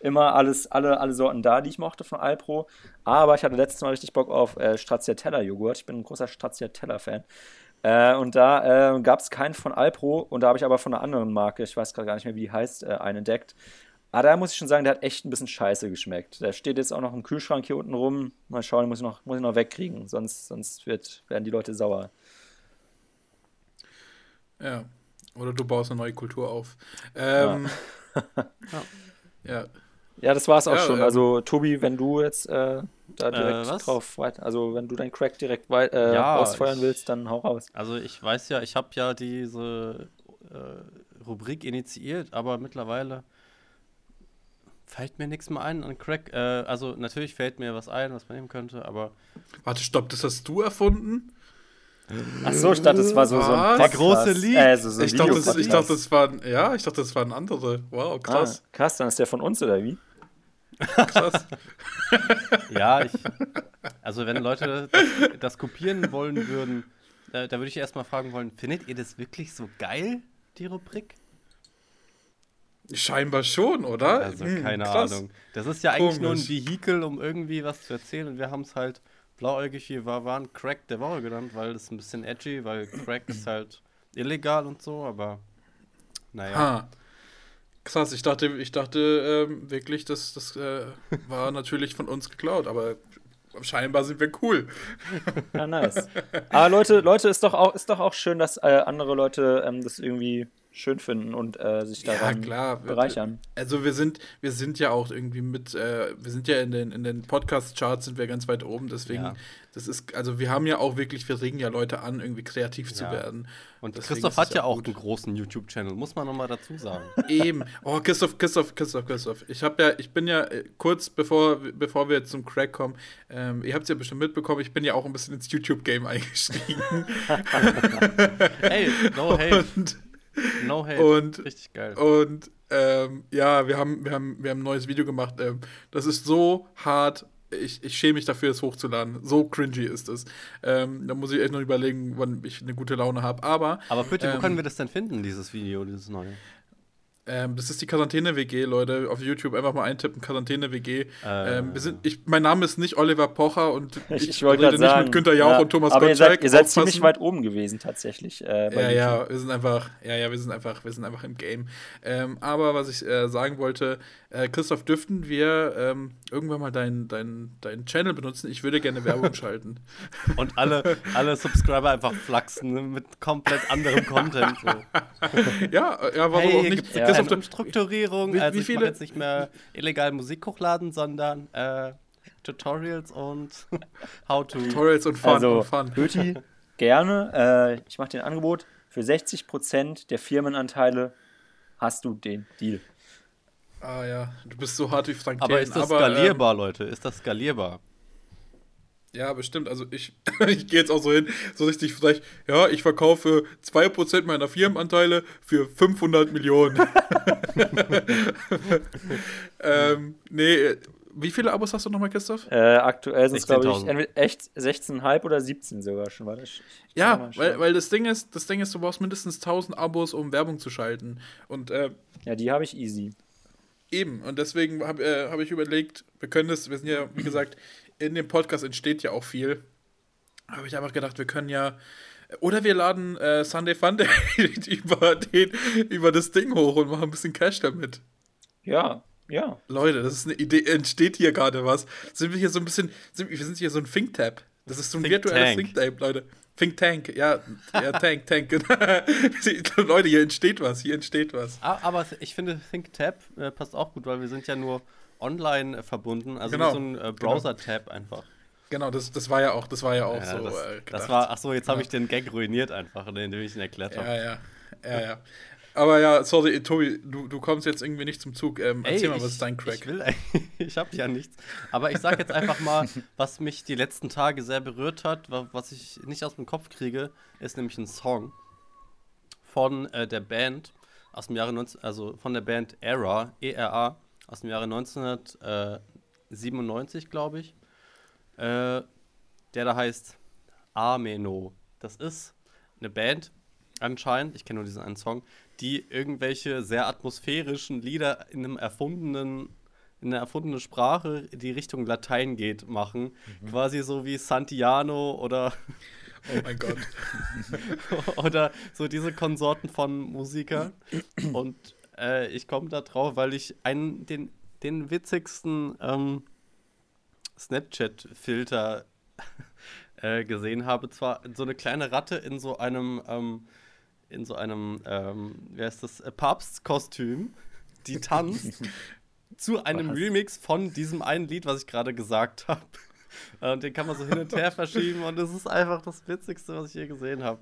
S4: immer alles, alle, alle Sorten da, die ich mochte von Alpro. Aber ich hatte letztes Mal richtig Bock auf äh, Stracciatella Joghurt. Ich bin ein großer Stracciatella Fan. Äh, und da äh, gab es keinen von Alpro und da habe ich aber von einer anderen Marke, ich weiß gerade gar nicht mehr, wie die heißt, äh, einen entdeckt. Aber da muss ich schon sagen, der hat echt ein bisschen scheiße geschmeckt. Der steht jetzt auch noch im Kühlschrank hier unten rum. Mal schauen, muss ich noch, muss ich noch wegkriegen, sonst, sonst wird, werden die Leute sauer.
S2: Ja. Oder du baust eine neue Kultur auf. Ähm,
S4: ja. ja. ja. das war es auch ja, schon. Ähm, also, Tobi, wenn du jetzt äh, da äh, direkt äh, drauf, also wenn du deinen Crack direkt äh, ja, ausfeuern willst, dann hau raus.
S3: Also, ich weiß ja, ich habe ja diese äh, Rubrik initiiert, aber mittlerweile fällt mir nichts mehr ein an Crack. Äh, also natürlich fällt mir was ein, was man nehmen könnte, aber.
S2: Warte, stopp, das hast du erfunden?
S4: Ach so, ich dachte, das war so, so
S3: ein Podcast. Der große Lied.
S2: Äh, so, so ich, dachte, das, ich dachte, das waren, ja, ich dachte, das waren andere. Wow, krass.
S4: Ah, krass, dann ist der von uns, oder wie?
S3: Krass. ja, ich, also wenn Leute das, das kopieren wollen würden, äh, da würde ich erstmal fragen wollen, findet ihr das wirklich so geil, die Rubrik?
S2: Scheinbar schon, oder?
S3: Also hm, keine krass. Ahnung. Das ist ja eigentlich Komisch. nur ein Vehikel, um irgendwie was zu erzählen. Und wir haben es halt blauäugig hier war, waren Crack der Woche genannt, weil das ein bisschen edgy, weil Crack ist halt illegal und so, aber naja. Ha.
S2: Krass, ich dachte, ich dachte ähm, wirklich, dass das äh, war natürlich von uns geklaut, aber scheinbar sind wir cool.
S4: Ja, nice. Aber Leute, Leute, ist doch auch, ist doch auch schön, dass äh, andere Leute ähm, das irgendwie schön finden und äh, sich daran ja, klar. bereichern.
S2: Also wir sind, wir sind ja auch irgendwie mit, äh, wir sind ja in den, in den Podcast-Charts sind wir ganz weit oben, deswegen, ja. das ist, also wir haben ja auch wirklich, wir regen ja Leute an, irgendwie kreativ ja. zu werden.
S3: Und deswegen Christoph hat ja auch gut. einen großen YouTube-Channel, muss man nochmal dazu sagen.
S2: Eben. Oh, Christoph, Christoph, Christoph, Christoph. Ich habe ja, ich bin ja äh, kurz bevor, bevor wir jetzt zum Crack kommen, ähm, ihr habt es ja bestimmt mitbekommen, ich bin ja auch ein bisschen ins YouTube-Game eingestiegen.
S3: hey, no hate. Und No hate.
S2: Und, Richtig geil. Und ähm, ja, wir haben, wir, haben, wir haben ein neues Video gemacht. Ähm, das ist so hart. Ich, ich schäme mich dafür, es hochzuladen. So cringy ist es. Ähm, da muss ich echt noch überlegen, wann ich eine gute Laune habe. Aber.
S3: Aber bitte, wo ähm, können wir das denn finden, dieses Video, dieses neue?
S2: Ähm, das ist die Quarantäne-WG, Leute. Auf YouTube einfach mal eintippen, Quarantäne-WG. Äh. Ähm, mein Name ist nicht Oliver Pocher und
S4: ich, ich rede nicht sagen, mit
S2: Günther Jauch ja, und Thomas
S4: aber Gottschalk. Ihr seid, ihr seid ziemlich weit oben gewesen, tatsächlich.
S2: Äh, ja, ja, wir sind einfach, ja, ja, wir sind einfach, wir sind einfach im Game. Ähm, aber was ich äh, sagen wollte, äh, Christoph, dürften wir ähm, irgendwann mal deinen dein, dein Channel benutzen? Ich würde gerne Werbung schalten.
S3: Und alle, alle Subscriber einfach flachsen mit komplett anderem Content. So.
S2: ja, ja, warum hey, auch nicht?
S3: Ja, auf der Strukturierung. Wie, also wie viele? ich jetzt nicht mehr illegal Musik hochladen, sondern äh, Tutorials und How to.
S2: Tutorials und Fun.
S4: Also,
S2: und fun.
S4: Böti, gerne. Äh, ich mache dir ein Angebot. Für 60% der Firmenanteile hast du den Deal.
S2: Ah ja, du bist so hart wie Frank
S3: Aber ist das aber, skalierbar, ähm, Leute? Ist das skalierbar?
S2: Ja, bestimmt. Also ich, ich gehe jetzt auch so hin, so richtig vielleicht, ja, ich verkaufe 2% meiner Firmenanteile für 500 Millionen. ähm, nee, wie viele Abos hast du nochmal, Christoph?
S4: Äh, aktuell sind es, glaube ich, echt 16,5 oder 17 sogar schon. Warte, ich,
S2: ich ja, weil, weil das Ding ist, das Ding ist, du brauchst mindestens 1000 Abos, um Werbung zu schalten. Und, äh,
S4: ja, die habe ich easy.
S2: Eben, und deswegen habe äh, hab ich überlegt, wir können das, wir sind ja, wie gesagt, in dem Podcast entsteht ja auch viel. Habe ich einfach gedacht, wir können ja. Oder wir laden äh, Sunday Fun über, den, über das Ding hoch und machen ein bisschen Cash damit.
S4: Ja, ja.
S2: Leute, das ist eine Idee, entsteht hier gerade was. Sind wir hier so ein bisschen, sind, wir sind hier so ein Think Tab. Das ist so ein Think virtuelles Think Tab, Leute. Think Tank, ja, ja, Tank, Tank. Leute, hier entsteht was, hier entsteht was.
S3: Aber ich finde, Think Tab äh, passt auch gut, weil wir sind ja nur online verbunden, also genau. so ein äh, genau. Browser-Tab einfach.
S2: Genau, das, das war ja auch, das war ja auch ja, so.
S3: Das, äh, das war, ach so, jetzt ja. habe ich den Gag ruiniert einfach, indem ich ihn erklärt habe.
S2: Ja, ja, ja, ja. Aber ja, sorry, Tobi, du, du kommst jetzt irgendwie nicht zum Zug. Ähm, Ey, erzähl mal, was ist dein Crack?
S3: Ich, will, ich habe ja nichts. Aber ich sag jetzt einfach mal, was mich die letzten Tage sehr berührt hat, was ich nicht aus dem Kopf kriege, ist nämlich ein Song von äh, der Band aus dem Jahre 19, also von der Band Era, E-R-A, aus dem Jahre 1997, glaube ich. Äh, der da heißt Ameno. Das ist eine Band, anscheinend, ich kenne nur diesen einen Song, die irgendwelche sehr atmosphärischen Lieder in einem erfundenen in einer erfundenen Sprache, die Richtung Latein geht, machen. Mhm. Quasi so wie Santiano oder.
S2: Oh mein Gott.
S3: oder so diese Konsorten von Musikern. Und äh, ich komme da drauf, weil ich einen, den, den witzigsten ähm, Snapchat-Filter äh, gesehen habe. Zwar so eine kleine Ratte in so einem. Ähm, in so einem, ähm, wie heißt das, äh, Papstkostüm, die tanzt zu einem was? Remix von diesem einen Lied, was ich gerade gesagt habe. Und den kann man so hin und her verschieben und es ist einfach das Witzigste, was ich je gesehen habe.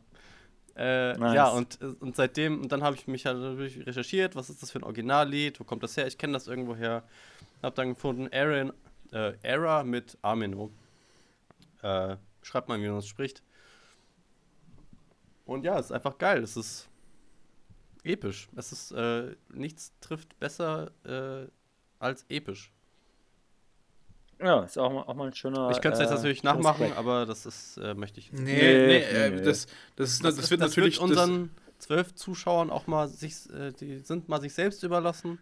S3: Äh, nice. Ja, und, äh, und seitdem, und dann habe ich mich halt natürlich recherchiert, was ist das für ein Originallied, wo kommt das her? Ich kenne das irgendwo her. Hab dann gefunden, Aaron, äh, Era mit Amino. Äh, schreibt mal, wie man das spricht. Und ja, es ist einfach geil. Es ist episch. Es ist, äh, nichts trifft besser als episch.
S4: Ja, ist auch mal, auch mal ein schöner.
S3: Ich könnte es jetzt äh, natürlich nachmachen, aber das ist, äh, möchte ich
S2: nicht. Nee, nee, nee, äh, das, das, ist, das, das, wird das natürlich.
S3: Wird unseren zwölf Zuschauern auch mal sich, äh, die sind mal sich selbst überlassen,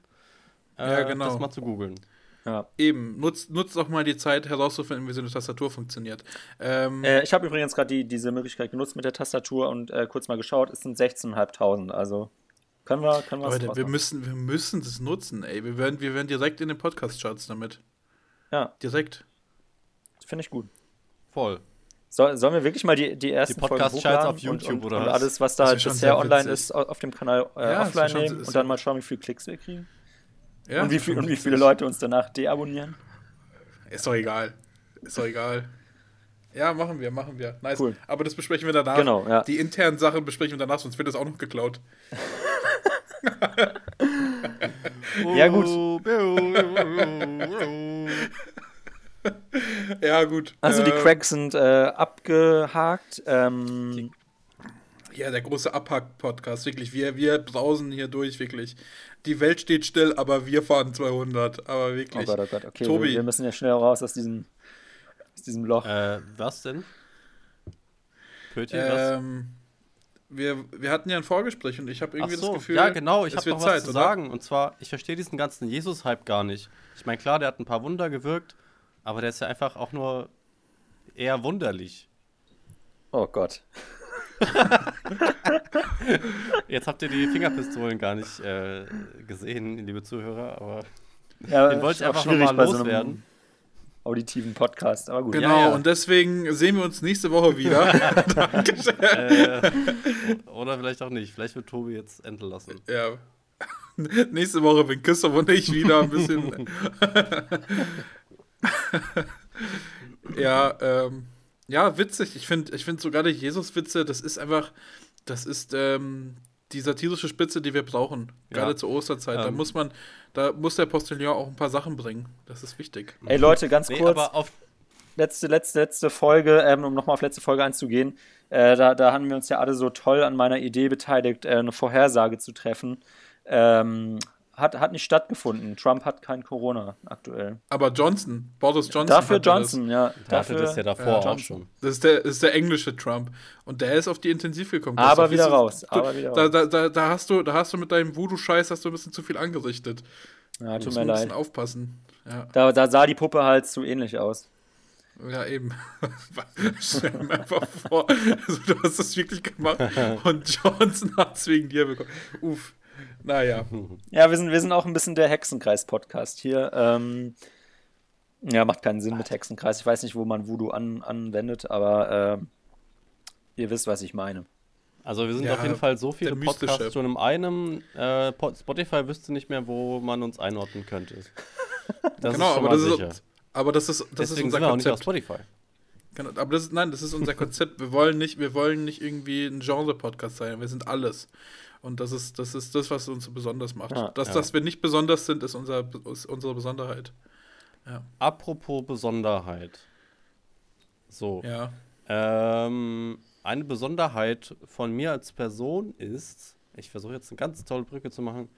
S2: ja, genau.
S3: das mal zu googeln.
S2: Ja. Eben, nutzt, nutzt auch mal die Zeit herauszufinden, wie so eine Tastatur funktioniert.
S4: Ähm, äh, ich habe übrigens gerade die, diese Möglichkeit genutzt mit der Tastatur und äh, kurz mal geschaut, es sind 16.500, also können wir, können wir
S2: Leute, wir müssen, wir müssen das nutzen, ey. Wir werden, wir werden direkt in den Podcast-Charts damit.
S4: Ja.
S2: Direkt.
S4: Finde ich gut.
S3: Voll.
S4: So, sollen wir wirklich mal die, die ersten
S3: die Podcast-Charts auf YouTube
S4: und, und,
S3: oder
S4: und alles, was da bisher online ist, auf dem Kanal äh, ja, offline nehmen und dann mal schauen, wie viele Klicks wir kriegen? Ja, und, wie viel, und wie viele Leute uns danach deabonnieren?
S2: Ist doch egal. Ist doch egal. Ja, machen wir, machen wir. Nice.
S4: Cool.
S2: Aber das besprechen wir danach.
S4: Genau, ja.
S2: Die internen Sachen besprechen wir danach, sonst wird das auch noch geklaut.
S4: ja, gut.
S2: ja, gut.
S4: Also die ähm, Cracks sind äh, abgehakt. Ähm,
S2: ja, der große Abhack-Podcast, wirklich. Wir, wir brausen hier durch, wirklich die Welt steht still, aber wir fahren 200. Aber wirklich.
S4: Oh Gott, oh Gott, okay. Tobi. Wir, wir müssen ja schnell raus aus diesem, aus diesem Loch.
S3: Äh, was denn?
S2: Pöti, ähm, wir, wir hatten ja ein Vorgespräch und ich habe irgendwie so, das Gefühl,
S3: ja genau, ich habe noch Zeit, was zu oder? sagen. Und zwar, ich verstehe diesen ganzen Jesus-Hype gar nicht. Ich meine, klar, der hat ein paar Wunder gewirkt, aber der ist ja einfach auch nur eher wunderlich.
S4: Oh Gott.
S3: Jetzt habt ihr die Fingerpistolen gar nicht äh, gesehen, liebe Zuhörer, aber
S4: ja, den wollte ich einfach nochmal loswerden. So auditiven Podcast, aber gut.
S2: Genau, ja, ja. und deswegen sehen wir uns nächste Woche wieder.
S3: äh, oder vielleicht auch nicht. Vielleicht wird Tobi jetzt entlassen.
S2: Ja. Nächste Woche bin Christoph und ich wieder ein bisschen. ja, ähm. Ja, witzig. Ich finde ich find sogar die Jesus-Witze, das ist einfach, das ist ähm, die satirische Spitze, die wir brauchen. Gerade ja. zur Osterzeit. Ähm. Da muss man, da muss der Postillon auch ein paar Sachen bringen. Das ist wichtig.
S4: Ey Leute, ganz nee, kurz. letzte, letzte, letzte Folge, ähm, um nochmal auf letzte Folge einzugehen. Äh, da, da haben wir uns ja alle so toll an meiner Idee beteiligt, äh, eine Vorhersage zu treffen. Ähm, hat, hat nicht stattgefunden. Trump hat kein Corona aktuell.
S2: Aber Johnson, Boris Johnson.
S4: Dafür Johnson, das. ja.
S3: Dafür das ja davor ja, auch schon.
S2: Das ist, der, das ist der englische Trump. Und der ist auf die Intensiv gekommen.
S4: Aber wieder raus. Du, aber wieder
S2: raus. Da, da, da, hast du, da hast du mit deinem Voodoo-Scheiß hast du ein bisschen zu viel angerichtet.
S4: Ja, tut mir leid. ein
S2: bisschen aufpassen. Ja.
S4: Da, da sah die Puppe halt zu ähnlich aus.
S2: Ja, eben. Stell mir einfach vor, also du hast das wirklich gemacht und Johnson hat es wegen dir bekommen. Uff. Naja.
S4: Ja, wir sind, wir sind auch ein bisschen der Hexenkreis-Podcast hier. Ähm, ja, macht keinen Sinn mit Hexenkreis. Ich weiß nicht, wo man Voodoo an, anwendet, aber äh, ihr wisst, was ich meine.
S3: Also wir sind ja, auf jeden Fall so viele Podcasts schon in einem. Äh, Spotify wüsste nicht mehr, wo man uns einordnen könnte.
S2: Das genau, aber das, ist, aber das ist, das
S3: Deswegen
S2: ist unser
S3: sind wir Konzept. Auch nicht auf Spotify.
S2: Genau, aber das ist, nein, das ist unser Konzept. Wir wollen nicht, wir wollen nicht irgendwie ein Genre-Podcast sein. Wir sind alles. Und das ist, das ist das, was uns so besonders macht. Ja, dass, ja. dass wir nicht besonders sind, ist, unser, ist unsere Besonderheit.
S3: Ja. Apropos Besonderheit. So.
S2: Ja.
S3: Ähm, eine Besonderheit von mir als Person ist, ich versuche jetzt eine ganz tolle Brücke zu machen.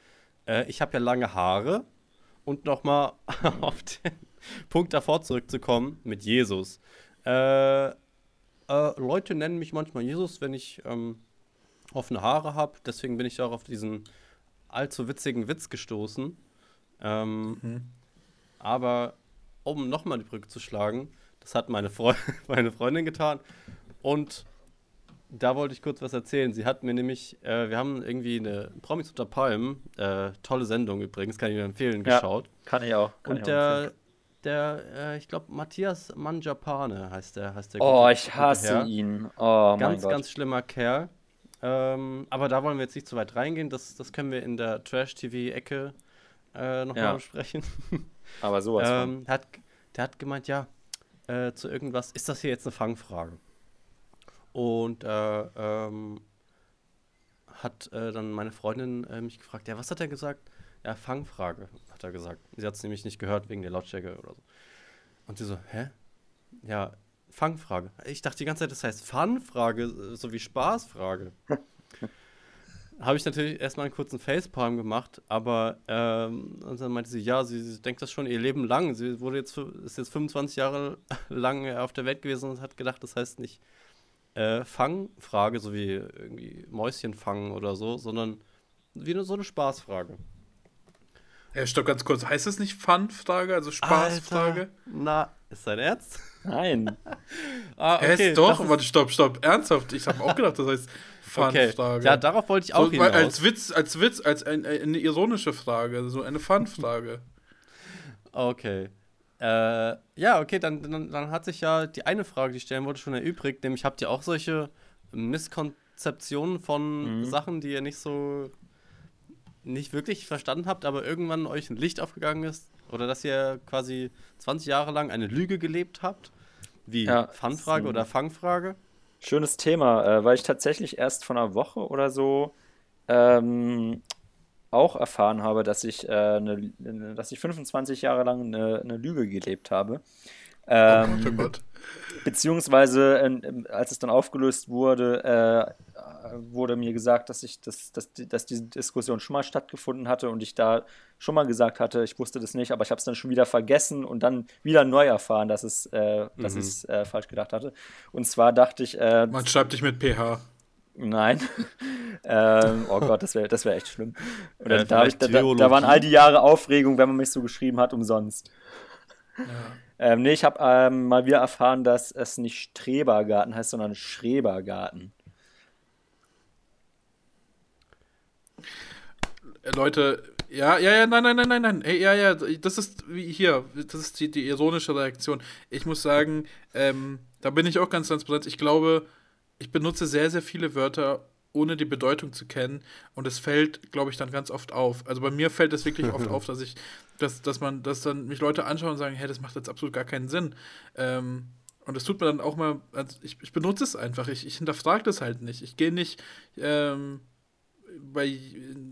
S3: Äh, ich habe ja lange Haare und nochmal auf den Punkt davor zurückzukommen mit Jesus. Äh, äh, Leute nennen mich manchmal Jesus, wenn ich ähm, offene Haare habe. Deswegen bin ich auch auf diesen allzu witzigen Witz gestoßen. Ähm, mhm. Aber um nochmal die Brücke zu schlagen, das hat meine, Freu meine Freundin getan. Und da wollte ich kurz was erzählen. Sie hat mir nämlich, äh, wir haben irgendwie eine Promis unter Palmen, äh, tolle Sendung übrigens, kann ich mir empfehlen, geschaut. Ja,
S4: kann ich auch. Kann
S3: und ich der, der, äh, ich glaube, Matthias Manjapane heißt der. Heißt der
S4: oh, gute, ich hasse ihn. Oh,
S3: ganz, ganz schlimmer Kerl. Ähm, aber da wollen wir jetzt nicht zu weit reingehen. Das, das können wir in der Trash-TV-Ecke äh, nochmal ja. besprechen.
S4: aber sowas.
S3: ähm, der, hat, der hat gemeint, ja, äh, zu irgendwas, ist das hier jetzt eine Fangfrage? Und äh, ähm, hat äh, dann meine Freundin äh, mich gefragt, ja, was hat er gesagt? Ja, Fangfrage, hat er gesagt. Sie hat es nämlich nicht gehört wegen der Lautstärke oder so. Und sie so, hä? Ja, Fangfrage. Ich dachte die ganze Zeit, das heißt Fun-Frage, so wie Spaßfrage. Habe ich natürlich erstmal einen kurzen Facepalm gemacht, aber ähm, und dann meinte sie, ja, sie, sie, denkt das schon ihr Leben lang. Sie wurde jetzt ist jetzt 25 Jahre lang auf der Welt gewesen und hat gedacht, das heißt nicht äh, Fangfrage, so wie irgendwie Mäuschen fangen oder so, sondern wie eine, so eine Spaßfrage.
S2: Ja, stopp ganz kurz. Heißt es nicht Fun-Frage, also Spaßfrage? Alter,
S3: na, ist dein Ernst?
S4: Nein.
S2: ah, okay. Es doch, warte, stopp, stopp. Ernsthaft. Ich habe auch gedacht, das heißt Fun-Frage. Okay.
S3: Ja, darauf wollte ich auch so, hinaus.
S2: Als Witz, als Witz, als ein, eine ironische Frage, so eine Fun-Frage.
S3: okay. Äh, ja, okay, dann, dann, dann hat sich ja die eine Frage, die ich stellen wollte, schon erübrigt. Nämlich, habt ihr auch solche Misskonzeptionen von mhm. Sachen, die ihr nicht so nicht wirklich verstanden habt, aber irgendwann euch ein Licht aufgegangen ist? Oder dass ihr quasi 20 Jahre lang eine Lüge gelebt habt? Wie ja, Fanfrage oder Fangfrage?
S4: Schönes Thema, äh, weil ich tatsächlich erst vor einer Woche oder so ähm, auch erfahren habe, dass ich, äh, ne, dass ich 25 Jahre lang eine, eine Lüge gelebt habe. Ähm, oh Gott, oh Gott. Beziehungsweise, äh, als es dann aufgelöst wurde, äh, wurde mir gesagt, dass ich das, dass, dass diese Diskussion schon mal stattgefunden hatte und ich da schon mal gesagt hatte, ich wusste das nicht, aber ich habe es dann schon wieder vergessen und dann wieder neu erfahren, dass es, äh, dass mhm. ich es äh, falsch gedacht hatte. Und zwar dachte ich. Äh,
S2: Man schreibt dich mit PH.
S4: Nein. ähm, oh Gott, das wäre das wär echt schlimm. Oder, da, ich, da, da, waren all die Jahre Aufregung, wenn man mich so geschrieben hat, umsonst. Ja. Ähm, nee, ich habe ähm, mal wieder erfahren, dass es nicht Strebergarten heißt, sondern Schrebergarten.
S2: Leute, ja, ja, ja, nein, nein, nein, nein, nein. Ey, ja, ja, das ist wie hier, das ist die, die ironische Reaktion. Ich muss sagen, ähm, da bin ich auch ganz transparent. Ich glaube, ich benutze sehr, sehr viele Wörter, ohne die Bedeutung zu kennen. Und es fällt, glaube ich, dann ganz oft auf. Also bei mir fällt es wirklich oft auf, dass ich, dass, dass man, dass dann mich Leute anschauen und sagen, hey, das macht jetzt absolut gar keinen Sinn. Ähm, und das tut mir dann auch mal, also ich, ich benutze es einfach. Ich, ich hinterfrage das halt nicht. Ich gehe nicht, ähm, bei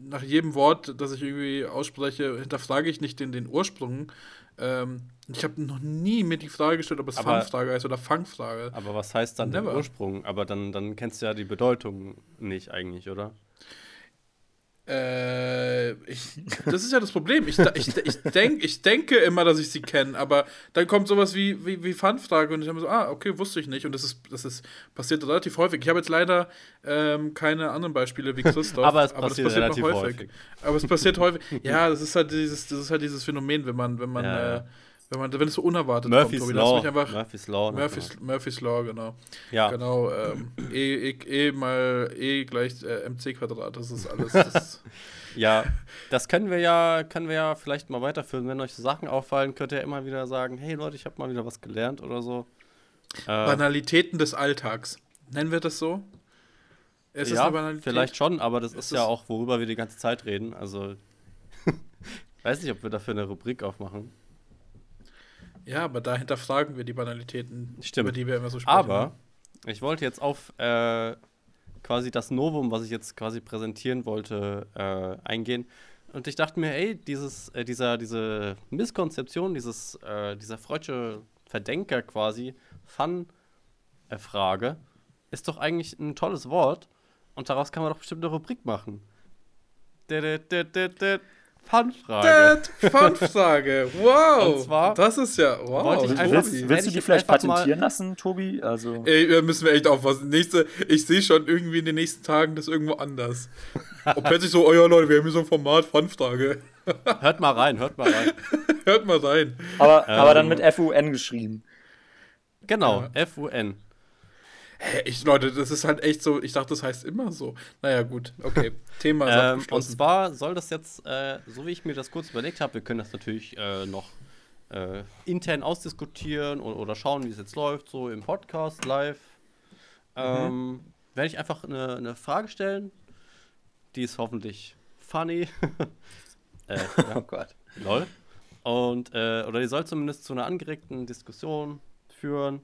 S2: nach jedem Wort, das ich irgendwie ausspreche, hinterfrage ich nicht den, den Ursprung. Ähm, ich habe noch nie mir die Frage gestellt, ob es aber, Fangfrage heißt oder Fangfrage.
S3: Aber was heißt dann Never. der Ursprung? Aber dann, dann kennst du ja die Bedeutung nicht eigentlich, oder?
S2: Äh, ich, das ist ja das Problem. Ich, ich, ich, denk, ich denke immer, dass ich sie kenne, aber dann kommt sowas wie, wie, wie Fanfrage und ich habe so, ah, okay, wusste ich nicht. Und das ist, das ist passiert relativ häufig. Ich habe jetzt leider ähm, keine anderen Beispiele wie Christoph.
S3: aber es passiert, aber passiert relativ häufig. häufig.
S2: Aber es passiert häufig. Ja, das ist halt dieses, das ist halt dieses Phänomen, wenn man, wenn man ja. äh, wenn, man, wenn es so unerwartet
S3: Murphy's
S2: kommt,
S3: Law.
S2: Mich einfach,
S3: Murphy's Law.
S2: Murphy's,
S3: genau.
S2: Murphy's Law, genau.
S3: Ja.
S2: Genau. Ähm, e, e, e, mal E gleich äh, MC Quadrat. Das ist alles. Das
S3: ja, das können wir ja, können wir ja vielleicht mal weiterführen. Wenn euch Sachen auffallen, könnt ihr immer wieder sagen: Hey Leute, ich habe mal wieder was gelernt oder so.
S2: Äh, Banalitäten des Alltags. Nennen wir das so?
S3: Ist ja, vielleicht schon, aber das ist, ist ja auch, worüber wir die ganze Zeit reden. Also, weiß nicht, ob wir dafür eine Rubrik aufmachen.
S2: Ja, aber dahinter fragen wir die Banalitäten,
S3: Stimmt.
S2: über die wir immer so sprechen.
S3: Aber ich wollte jetzt auf äh, quasi das Novum, was ich jetzt quasi präsentieren wollte, äh, eingehen. Und ich dachte mir, ey, dieses, äh, dieser, diese Misskonzeption, dieses, äh, dieser freudsche Verdenker quasi, Fun-Frage, ist doch eigentlich ein tolles Wort. Und daraus kann man doch bestimmt eine Rubrik machen. Fanfrage.
S2: Fanfrage. Wow.
S3: Und zwar
S2: das ist ja wow.
S4: Ich willst, willst du die vielleicht patentieren lassen, Tobi? Also
S2: Ey, da müssen wir echt aufpassen. Nächste, ich sehe schon irgendwie in den nächsten Tagen das irgendwo anders. Und plötzlich so, oh ja Leute, wir haben hier so ein Format Fanfrage.
S3: hört mal rein, hört mal rein.
S2: hört mal rein.
S4: Aber, ähm, aber dann mit FUN geschrieben.
S3: Genau, ja. FUN.
S2: Hä, ich, Leute, das ist halt echt so, ich dachte, das heißt immer so. Naja, gut, okay. Thema ist
S3: ähm. Und zwar soll das jetzt, äh, so wie ich mir das kurz überlegt habe, wir können das natürlich äh, noch äh, intern ausdiskutieren oder, oder schauen, wie es jetzt läuft, so im Podcast live. Ähm, mhm. Werde ich einfach eine, eine, Frage stellen. Die ist hoffentlich funny.
S4: Äh. Oh Gott.
S3: Lol. Und, äh, oder die soll zumindest zu einer angeregten Diskussion führen.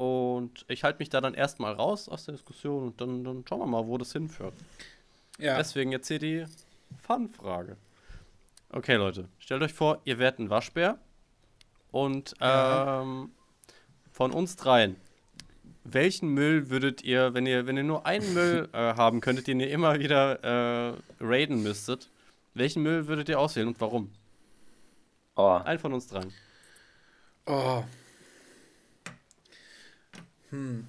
S3: Und ich halte mich da dann erstmal raus aus der Diskussion und dann, dann schauen wir mal, wo das hinführt. Ja. Deswegen jetzt hier die Fun-Frage. Okay, Leute, stellt euch vor, ihr werdet ein Waschbär und ja. ähm, von uns dreien, welchen Müll würdet ihr, wenn ihr, wenn ihr nur einen Müll äh, haben könntet, den ihr immer wieder äh, raiden müsstet, welchen Müll würdet ihr auswählen und warum?
S4: Oh.
S3: Ein von uns dreien.
S2: Oh, hm.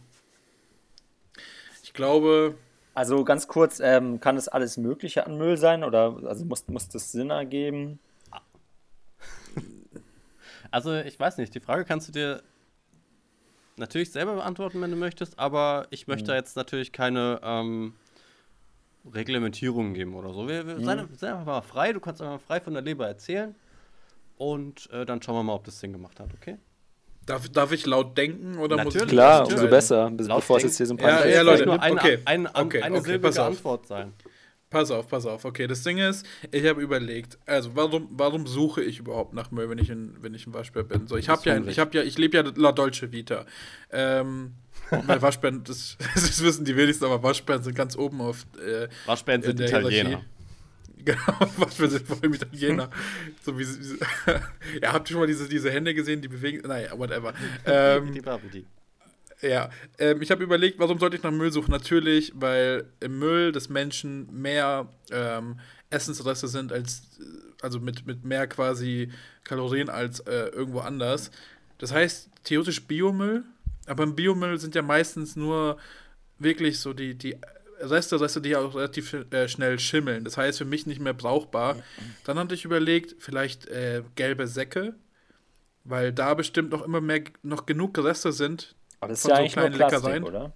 S2: Ich glaube.
S4: Also ganz kurz, ähm, kann es alles Mögliche an Müll sein oder also muss, muss das Sinn ergeben?
S3: Also ich weiß nicht, die Frage kannst du dir natürlich selber beantworten, wenn du möchtest, aber ich möchte hm. jetzt natürlich keine ähm, Reglementierungen geben oder so. Wir, wir hm. seien, seien einfach mal frei, du kannst einfach frei von der Leber erzählen und äh, dann schauen wir mal, ob das Sinn gemacht hat, okay?
S2: Darf, darf ich laut denken oder
S4: natürlich, muss ich Klar, umso besser, bis, bevor es jetzt hier so ein
S2: paar Ja, ja Leute, nur eine, okay.
S3: eine, eine, okay, eine okay, silbige Antwort sein.
S2: Pass auf, pass auf. Okay, das Ding ist, ich habe überlegt, also warum, warum suche ich überhaupt nach Müll, wenn ich ein, wenn ich ein Waschbär bin? So, ich habe ja, ich habe ja, ich lebe ja La Dolce Vita. Ähm, weil Waschbären, das, das, wissen die wenigsten, aber Waschbären sind ganz oben auf.
S3: Äh, Waschbären sind Italiener. Hierarchie.
S2: Genau, was für sind vor allem Italiener. so wie, wie ja, habt ihr schon mal diese, diese Hände gesehen, die bewegen. Naja, whatever. Ähm, ja, ähm, ich habe überlegt, warum sollte ich nach Müll suchen? Natürlich, weil im Müll des Menschen mehr ähm, Essensreste sind als, also mit, mit mehr quasi Kalorien als äh, irgendwo anders. Das heißt, theoretisch Biomüll, aber im Biomüll sind ja meistens nur wirklich so die, die Reste, Reste, die auch relativ äh, schnell schimmeln. Das heißt, für mich nicht mehr brauchbar. Dann hatte ich überlegt, vielleicht äh, gelbe Säcke, weil da bestimmt noch immer mehr, noch genug Reste sind.
S4: Aber das ist ja so eigentlich nur Plastik, oder?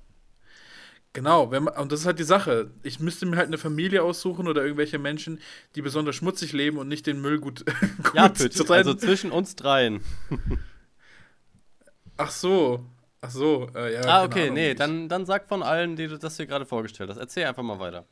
S2: Genau, wenn man, und das ist halt die Sache. Ich müsste mir halt eine Familie aussuchen oder irgendwelche Menschen, die besonders schmutzig leben und nicht den Müll gut,
S3: gut ja, also zwischen uns dreien.
S2: Ach so. Ach so, äh, ja.
S3: Ah, okay, Ahnung. nee, dann, dann sag von allen, die du das hier gerade vorgestellt hast. Erzähl einfach mal weiter.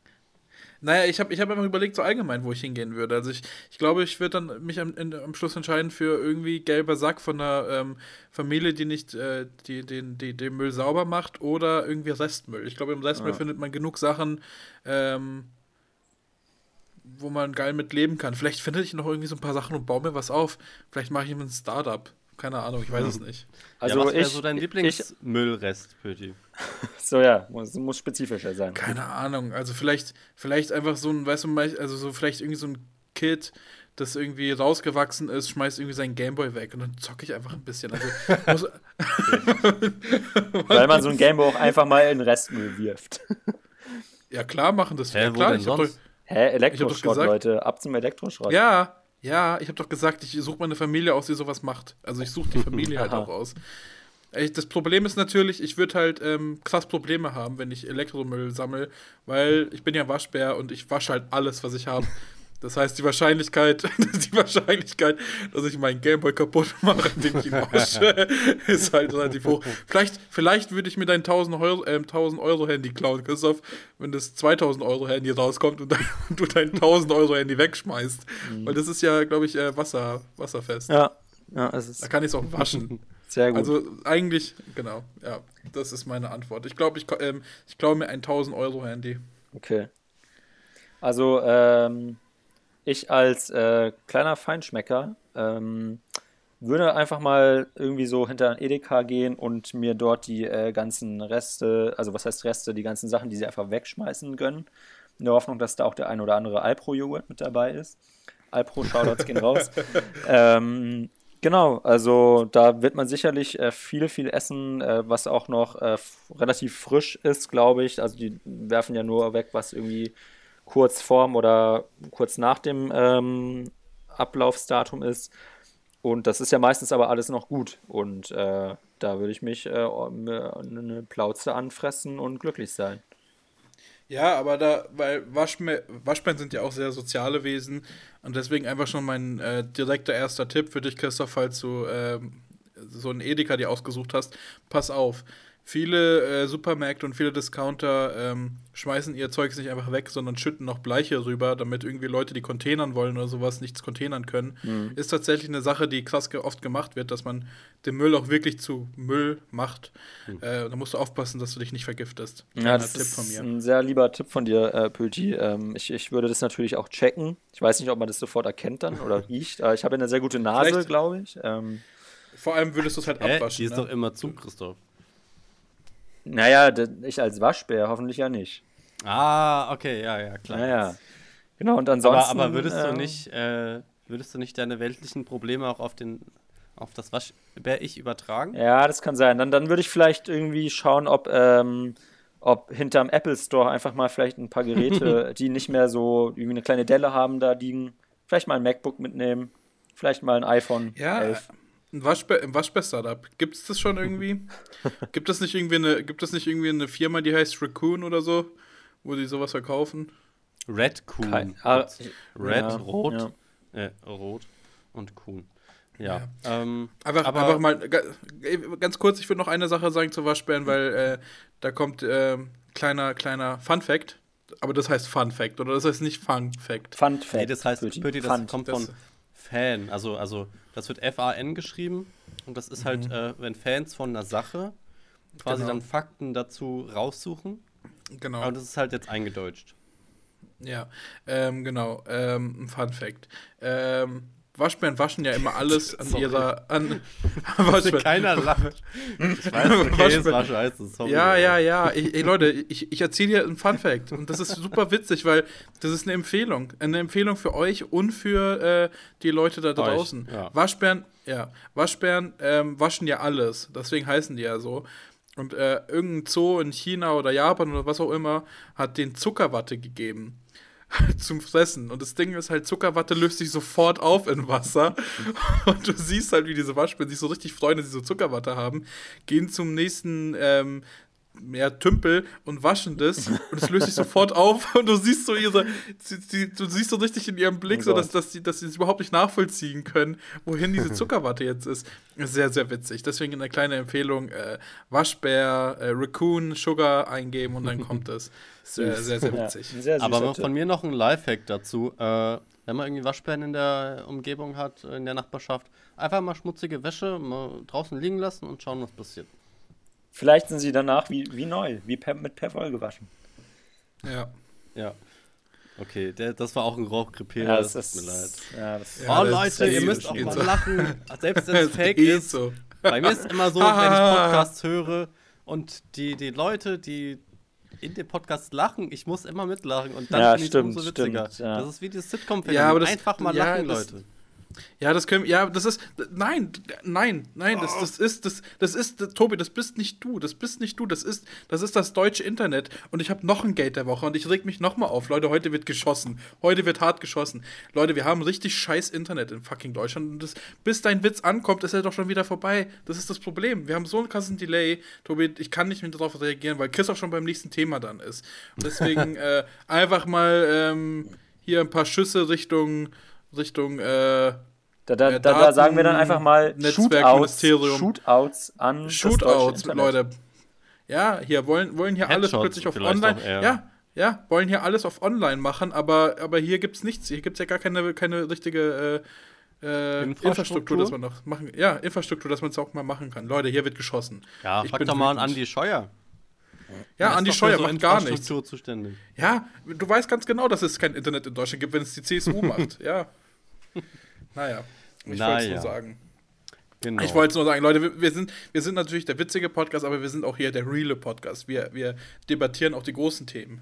S2: Naja, ich habe ich hab einfach überlegt, so allgemein, wo ich hingehen würde. Also ich, ich glaube, ich würde dann mich am, in, am Schluss entscheiden für irgendwie gelber Sack von einer ähm, Familie, die nicht äh, die, den, die, den Müll sauber macht oder irgendwie Restmüll. Ich glaube, im Restmüll ja. findet man genug Sachen, ähm, wo man geil mit leben kann. Vielleicht finde ich noch irgendwie so ein paar Sachen und baue mir was auf. Vielleicht mache ich mir ein Startup. Keine Ahnung, ich weiß es nicht.
S3: Also ja, was wäre so dein Lieblingsmüllrest, Pöti?
S4: so ja, muss, muss spezifischer sein.
S2: Keine Ahnung, also vielleicht, vielleicht einfach so ein, weißt du, also so vielleicht irgendwie so ein Kid, das irgendwie rausgewachsen ist, schmeißt irgendwie seinen Gameboy weg und dann zocke ich einfach ein bisschen. Also,
S4: Weil man so ein Gameboy auch einfach mal in den Restmüll wirft.
S2: Ja, klar machen das. Hä, ja, klar, ich
S4: doch, Hä, Elektroschrott, Leute, ab zum Elektroschrott.
S2: Ja, ja, ich habe doch gesagt, ich suche meine Familie aus, die sowas macht. Also ich suche die Familie halt auch aus. Das Problem ist natürlich, ich würde halt ähm, krass Probleme haben, wenn ich Elektromüll sammle, weil ich bin ja Waschbär und ich wasche halt alles, was ich habe. Das heißt, die Wahrscheinlichkeit, die Wahrscheinlichkeit, dass ich meinen Gameboy kaputt mache, indem ich ihn wasche, ist halt relativ hoch. Vielleicht, vielleicht würde ich mir dein 1000 Euro, äh, 1000 Euro Handy klauen, Christoph, wenn das 2000 Euro Handy rauskommt und, dann, und du dein 1000 Euro Handy wegschmeißt. Mhm. Weil das ist ja, glaube ich, äh, Wasser, wasserfest.
S4: Ja. ja es ist
S2: da kann ich es auch waschen.
S4: Sehr gut.
S2: Also eigentlich, genau, ja, das ist meine Antwort. Ich glaube, ich, ähm, ich klaue mir ein 1000 Euro Handy.
S4: Okay. Also, ähm, ich als äh, kleiner Feinschmecker ähm, würde einfach mal irgendwie so hinter ein Edeka gehen und mir dort die äh, ganzen Reste, also was heißt Reste, die ganzen Sachen, die sie einfach wegschmeißen gönnen. In der Hoffnung, dass da auch der ein oder andere Alpro-Joghurt mit dabei ist. Alpro-Shoutouts gehen raus. Ähm, genau, also da wird man sicherlich äh, viel, viel essen, äh, was auch noch äh, relativ frisch ist, glaube ich. Also die werfen ja nur weg, was irgendwie kurz vorm oder kurz nach dem ähm, Ablaufsdatum ist. Und das ist ja meistens aber alles noch gut. Und äh, da würde ich mich äh, eine Plauze anfressen und glücklich sein.
S2: Ja, aber da, weil Waschbären sind ja auch sehr soziale Wesen und deswegen einfach schon mein äh, direkter erster Tipp für dich, Christoph, falls du äh, so einen Edeka dir ausgesucht hast, pass auf viele äh, Supermärkte und viele Discounter ähm, schmeißen ihr Zeugs nicht einfach weg, sondern schütten noch Bleiche rüber, damit irgendwie Leute, die Containern wollen oder sowas, nichts containern können. Mhm. Ist tatsächlich eine Sache, die krass oft gemacht wird, dass man den Müll auch wirklich zu Müll macht. Mhm. Äh, da musst du aufpassen, dass du dich nicht vergiftest.
S4: Ja, das Tipp ist ein sehr lieber Tipp von dir, äh, Pöti. Ähm, ich, ich würde das natürlich auch checken. Ich weiß nicht, ob man das sofort erkennt dann oder riecht. Aber ich habe eine sehr gute Nase, glaube ich. Ähm,
S2: Vor allem würdest du es halt Hä? abwaschen.
S3: Die ist ne? doch immer zu, Christoph.
S4: Naja, ich als Waschbär hoffentlich ja nicht.
S3: Ah, okay, ja, ja, klar.
S4: Naja. Genau, und ansonsten.
S3: Aber, aber würdest, äh, du nicht, äh, würdest du nicht deine weltlichen Probleme auch auf, den, auf das Waschbär-Ich übertragen?
S4: Ja, das kann sein. Dann, dann würde ich vielleicht irgendwie schauen, ob, ähm, ob hinterm Apple Store einfach mal vielleicht ein paar Geräte, die nicht mehr so irgendwie eine kleine Delle haben, da liegen. Vielleicht mal ein MacBook mitnehmen. Vielleicht mal ein iPhone
S2: ja, 11. Ein Waschbär, ein Waschbär-Startup. Gibt es das schon irgendwie? gibt es nicht irgendwie eine, gibt es nicht irgendwie eine Firma, die heißt Raccoon oder so, wo die sowas verkaufen?
S3: Red Coon. Ah, Red, ja, rot, ja. Äh, rot und Kuhn. Ja. ja. Ähm,
S2: einfach, einfach mal ganz kurz, ich würde noch eine Sache sagen zu Waschbären, weil äh, da kommt äh, kleiner, kleiner Fun Fact. Aber das heißt Fun Fact, oder das heißt nicht Fun Fact.
S4: Fun Fact.
S3: Nee, das heißt, Pöti, das Fun. kommt von Fan. Also, also das wird F-A-N geschrieben und das ist halt, mhm. äh, wenn Fans von einer Sache quasi genau. dann Fakten dazu raussuchen. Genau. Aber das ist halt jetzt eingedeutscht.
S2: Ja, ähm, genau. Ähm, Fun Fact. Ähm, Waschbären waschen ja immer alles an ihrer. An,
S3: Waschbären. Keiner lacht. Ich weiß, okay, es war scheiße. Sorry,
S2: ja, ja, ja. Ich, ey, Leute, ich, ich erzähle dir einen Fun Fact. Und das ist super witzig, weil das ist eine Empfehlung. Eine Empfehlung für euch und für äh, die Leute da draußen. Euch, ja. Waschbären, ja, Waschbären ähm, waschen ja alles. Deswegen heißen die ja so. Und äh, irgendein Zoo in China oder Japan oder was auch immer hat den Zuckerwatte gegeben. zum Fressen. Und das Ding ist halt, Zuckerwatte löst sich sofort auf in Wasser. Und du siehst halt, wie diese Waschbären sich so richtig freuen, dass sie so Zuckerwatte haben, gehen zum nächsten, ähm, ja, Tümpel und waschen das und es löst sich sofort auf und du siehst so ihre, sie, sie, du siehst so richtig in ihrem Blick, oh so dass, dass sie dass es überhaupt nicht nachvollziehen können, wohin diese Zuckerwatte jetzt ist. Sehr, sehr witzig. Deswegen eine kleine Empfehlung: äh, Waschbär, äh, Raccoon, Sugar eingeben und dann kommt es. Sehr, sehr, sehr witzig. Ja, sehr
S3: Aber von mir noch ein Lifehack dazu. Äh, wenn man irgendwie Waschbären in der Umgebung hat, in der Nachbarschaft, einfach mal schmutzige Wäsche mal draußen liegen lassen und schauen, was passiert.
S4: Vielleicht sind sie danach wie, wie neu, wie per, mit Perwoll gewaschen.
S2: Ja.
S3: Ja. Okay, der, das war auch ein Rauchkrepierer, ja, das, das tut mir leid.
S4: Ja, das,
S3: oh ja, Leute, ihr müsst auch mal so. lachen, selbst wenn es fake ist. So. Bei mir ist immer so, wenn ich Podcasts höre und die, die Leute, die in dem Podcast lachen, ich muss immer mitlachen und dann
S4: ja, finde ich es umso
S3: witziger. Stimmt, ja. Das ist wie dieses Sitcom-Phänomen. Ja, Einfach mal lachen, Leute.
S2: Ja, das können ja, das ist nein, nein, nein, das, das ist das das ist Tobi, das bist nicht du, das bist nicht du, das ist das ist das deutsche Internet und ich habe noch ein Gate der Woche und ich reg mich noch mal auf, Leute, heute wird geschossen. Heute wird hart geschossen. Leute, wir haben richtig scheiß Internet in fucking Deutschland und das, bis dein Witz ankommt, ist er doch schon wieder vorbei. Das ist das Problem. Wir haben so einen krassen Delay, Tobi, ich kann nicht mehr darauf reagieren, weil Chris auch schon beim nächsten Thema dann ist. Und deswegen äh, einfach mal ähm, hier ein paar Schüsse Richtung Richtung äh,
S4: da, da, da, da, sagen wir dann einfach mal Shootouts, Shootouts an.
S2: Shootouts, Leute. Ja, hier wollen, wollen hier Headshots alles plötzlich auf Online. Ja, ja, wollen hier alles auf Online machen, aber, aber hier gibt's nichts. Hier gibt es ja gar keine, keine richtige äh, äh, Infrastruktur? Infrastruktur, dass man noch machen. Ja, Infrastruktur, dass man es auch mal machen kann. Leute, hier wird geschossen.
S3: Ja, ich frag doch mal an Andi Scheuer.
S2: Ja, Andi Scheuer so macht gar nichts.
S3: Zuständig.
S2: Ja, du weißt ganz genau, dass es kein Internet in Deutschland gibt, wenn es die CSU macht. Ja. Naja, ich naja. wollte es nur sagen. Genau. Ich wollte es nur sagen, Leute, wir, wir, sind, wir sind natürlich der witzige Podcast, aber wir sind auch hier der reale Podcast. Wir, wir debattieren auch die großen Themen.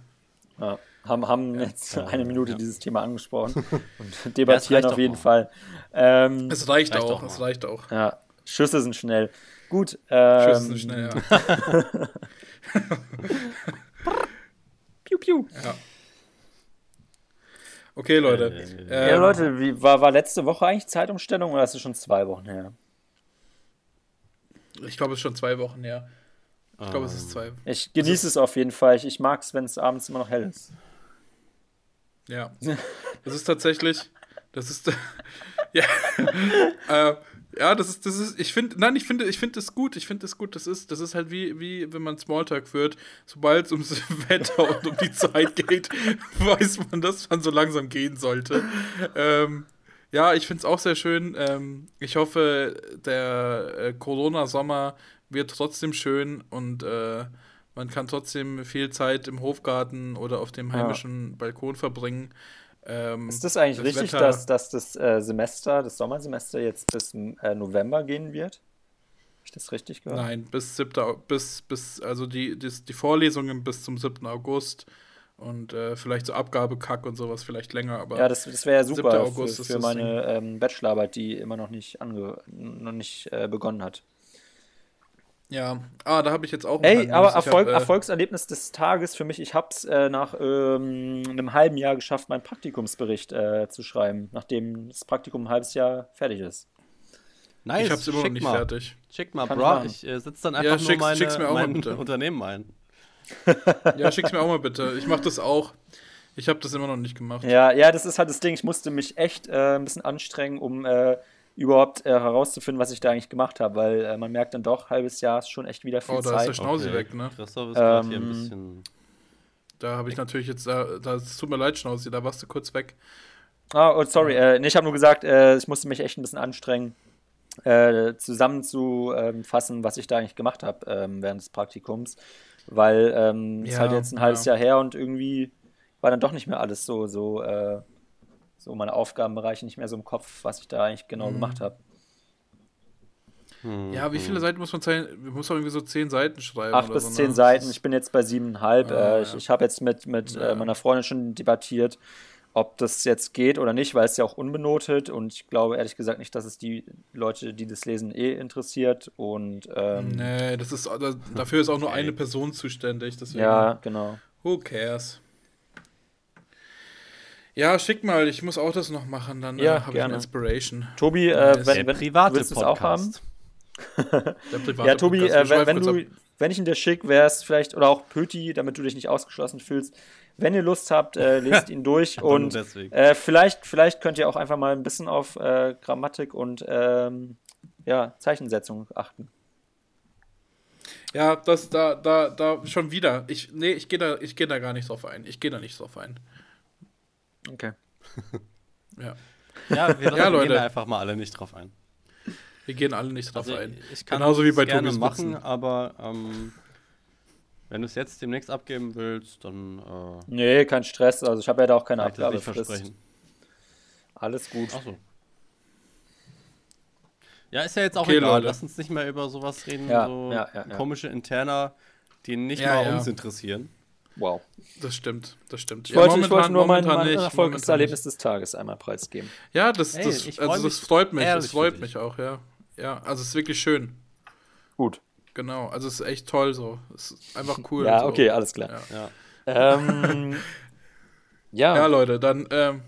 S4: Ja, haben, haben jetzt ja, eine Minute ja. dieses Thema angesprochen und debattieren auf jeden Fall. Ähm,
S2: es reicht, reicht auch, auch es reicht auch.
S4: Ja, Schüsse sind schnell. Gut. Ähm,
S2: Schüsse sind schnell, ja.
S4: piu, piu.
S2: Ja. Okay, Leute.
S4: Äh, ja, Leute, wie, war, war letzte Woche eigentlich Zeitumstellung oder ist es schon zwei Wochen her?
S2: Ich glaube, es ist schon zwei Wochen her. Ich glaube, es ist zwei.
S4: Ähm, ich genieße es auf jeden Fall. Ich, ich mag es, wenn es abends immer noch hell ist.
S2: Ja. Das ist tatsächlich. Das ist. ja. äh, ja, das ist, das ist, ich finde, nein, ich finde, ich finde das gut, ich finde das gut, das ist, das ist halt wie, wie wenn man Smalltalk führt, sobald es ums Wetter und um die Zeit geht, weiß man, dass man so langsam gehen sollte. Ähm, ja, ich finde es auch sehr schön. Ähm, ich hoffe, der äh, Corona-Sommer wird trotzdem schön und äh, man kann trotzdem viel Zeit im Hofgarten oder auf dem heimischen ja. Balkon verbringen.
S4: Ähm, ist das eigentlich das richtig, Wetter, dass, dass das äh, Semester, das Sommersemester jetzt bis äh, November gehen wird? Habe ich das richtig gehört?
S2: Nein, bis 7. bis, bis also die, die, die Vorlesungen bis zum 7. August und äh, vielleicht so Abgabekack und sowas vielleicht länger, aber
S4: Ja, das, das wäre ja super für, für meine ähm, Bachelorarbeit, die immer noch nicht ange noch nicht äh, begonnen hat.
S2: Ja, ah, da habe ich jetzt auch.
S4: Ey, aber Erfolg, hab, äh, Erfolgserlebnis des Tages für mich. Ich habe es äh, nach ähm, einem halben Jahr geschafft, meinen Praktikumsbericht äh, zu schreiben, nachdem das Praktikum ein halbes Jahr fertig ist.
S2: Nice. Ich habe es immer noch nicht mal. fertig.
S3: Schick mal, Kann bro. Ich äh, setze dann einfach ja, nur meine, schick's mir auch mein mal Unternehmen ein.
S2: ja, schick's mir auch mal bitte. Ich mache das auch. Ich habe das immer noch nicht gemacht.
S4: Ja, ja, das ist halt das Ding. Ich musste mich echt äh, ein bisschen anstrengen, um äh, überhaupt äh, herauszufinden, was ich da eigentlich gemacht habe, weil äh, man merkt dann doch, halbes Jahr ist schon echt wieder viel Zeit. Oh, da
S2: Zeit. ist der Schnauze okay. weg, ne?
S3: Christoph ist ähm, hier ein bisschen.
S2: Da habe ich natürlich jetzt, da, das tut mir leid, Schnauze, da warst du kurz weg.
S4: Ah, oh, sorry, äh, nee, ich habe nur gesagt, äh, ich musste mich echt ein bisschen anstrengen, äh, zusammenzufassen, was ich da eigentlich gemacht habe ähm, während des Praktikums, weil ähm, es ja, halt jetzt ein halbes ja. Jahr her und irgendwie war dann doch nicht mehr alles so, so äh, so meine Aufgabenbereiche nicht mehr so im Kopf, was ich da eigentlich genau mhm. gemacht habe.
S2: Hm, ja, wie viele hm. Seiten muss man zeigen? Muss man irgendwie so zehn Seiten schreiben?
S4: Acht bis so, zehn ne? Seiten. Ich bin jetzt bei siebeneinhalb. Ah, äh, ich, ja. ich habe jetzt mit, mit ja. äh, meiner Freundin schon debattiert, ob das jetzt geht oder nicht, weil es ja auch unbenotet und ich glaube ehrlich gesagt nicht, dass es die Leute, die das lesen, eh interessiert. Und ähm,
S2: nee, das ist dafür ist auch nur eine Person zuständig. Deswegen,
S4: ja, genau.
S2: Who cares? Ja, schick mal, ich muss auch das noch machen, dann
S4: ja, äh, habe ich
S2: eine Inspiration.
S4: Tobi, äh, wenn, wenn
S3: private willst
S4: du es auch haben.
S2: Der private
S4: ja, Tobi, äh, wenn, wenn du wenn ich ihn dir schicke, wäre es vielleicht, oder auch Pöti, damit du dich nicht ausgeschlossen fühlst, wenn ihr Lust habt, äh, lest ihn durch und äh, vielleicht, vielleicht könnt ihr auch einfach mal ein bisschen auf äh, Grammatik und ähm, ja, Zeichensetzung achten.
S2: Ja, das da, da, da schon wieder. Ich, nee, ich gehe da, ich da gar nicht drauf ein. Ich gehe da nicht drauf ein.
S4: Okay.
S2: ja.
S3: Ja, wir ja, Leute. gehen da einfach mal alle nicht drauf ein.
S2: Wir gehen alle nicht drauf also, ein.
S3: Ich kann Genauso wie bei gerne machen, aber ähm, wenn du es jetzt demnächst abgeben willst, dann. Äh,
S4: nee, kein Stress. Also ich habe ja da auch keine Abgabefrist. Alles gut. Ach so.
S3: Ja, ist ja jetzt auch okay, egal. Leute. Lass uns nicht mehr über sowas reden, ja, so ja, ja, komische Interner, die nicht mal uns interessieren.
S4: Wow.
S2: Das stimmt, das stimmt.
S4: Ich wollte, ich wollte nur mein, mein Erfolgserlebnis des Tages einmal preisgeben.
S2: Ja, das, das, Ey, also das freut mich. Das freut mich auch, ja. Ja, also es ist wirklich schön.
S4: Gut.
S2: Genau, also es ist echt toll so. Es ist einfach cool.
S4: ja,
S2: so.
S4: okay, alles klar. Ja, ähm,
S2: ja. ja. Leute, dann ähm,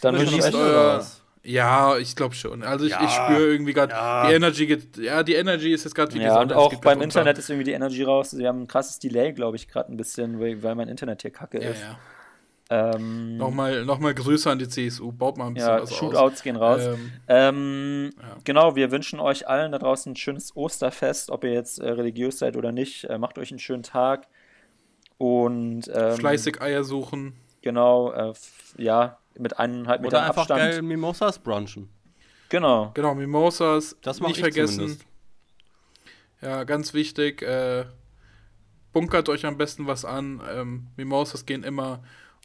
S4: dann wünsche ich euch euer,
S2: ja, ich glaube schon. Also ich, ja, ich spüre irgendwie gerade, ja. die Energy geht, ja, die Energy ist jetzt gerade
S4: wie Ja, und auch beim Internet ist irgendwie die Energy raus. Wir haben ein krasses Delay, glaube ich, gerade ein bisschen, weil, weil, mein Internet hier kacke ist.
S2: Ja. Ähm, nochmal, nochmal Grüße an die CSU, baut mal ein bisschen
S4: ja, was Shootouts aus. gehen raus. Ähm, ähm, ja. Genau, wir wünschen euch allen da draußen ein schönes Osterfest, ob ihr jetzt äh, religiös seid oder nicht. Äh, macht euch einen schönen Tag. Und ähm,
S2: fleißig Eier suchen.
S4: Genau, äh, ja, mit eineinhalb Metern
S3: Oder einfach
S4: Abstand.
S3: geil Mimosas brunchen.
S4: Genau.
S2: Genau, Mimosas.
S3: Das nicht vergessen. Zumindest.
S2: Ja, ganz wichtig. Äh, bunkert euch am besten was an. Ähm, Mimosas gehen immer.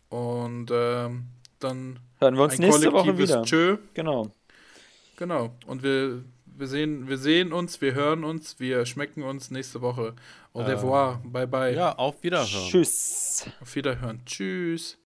S2: Und ähm, dann
S4: hören wir uns nächste Woche wieder.
S2: Tschö.
S4: Genau.
S2: Genau. Und wir, wir, sehen, wir sehen uns, wir hören uns, wir schmecken uns nächste Woche. Au revoir. Ähm, bye bye.
S3: Ja, auf Wiederhören.
S4: Tschüss.
S2: Auf Wiederhören. Tschüss.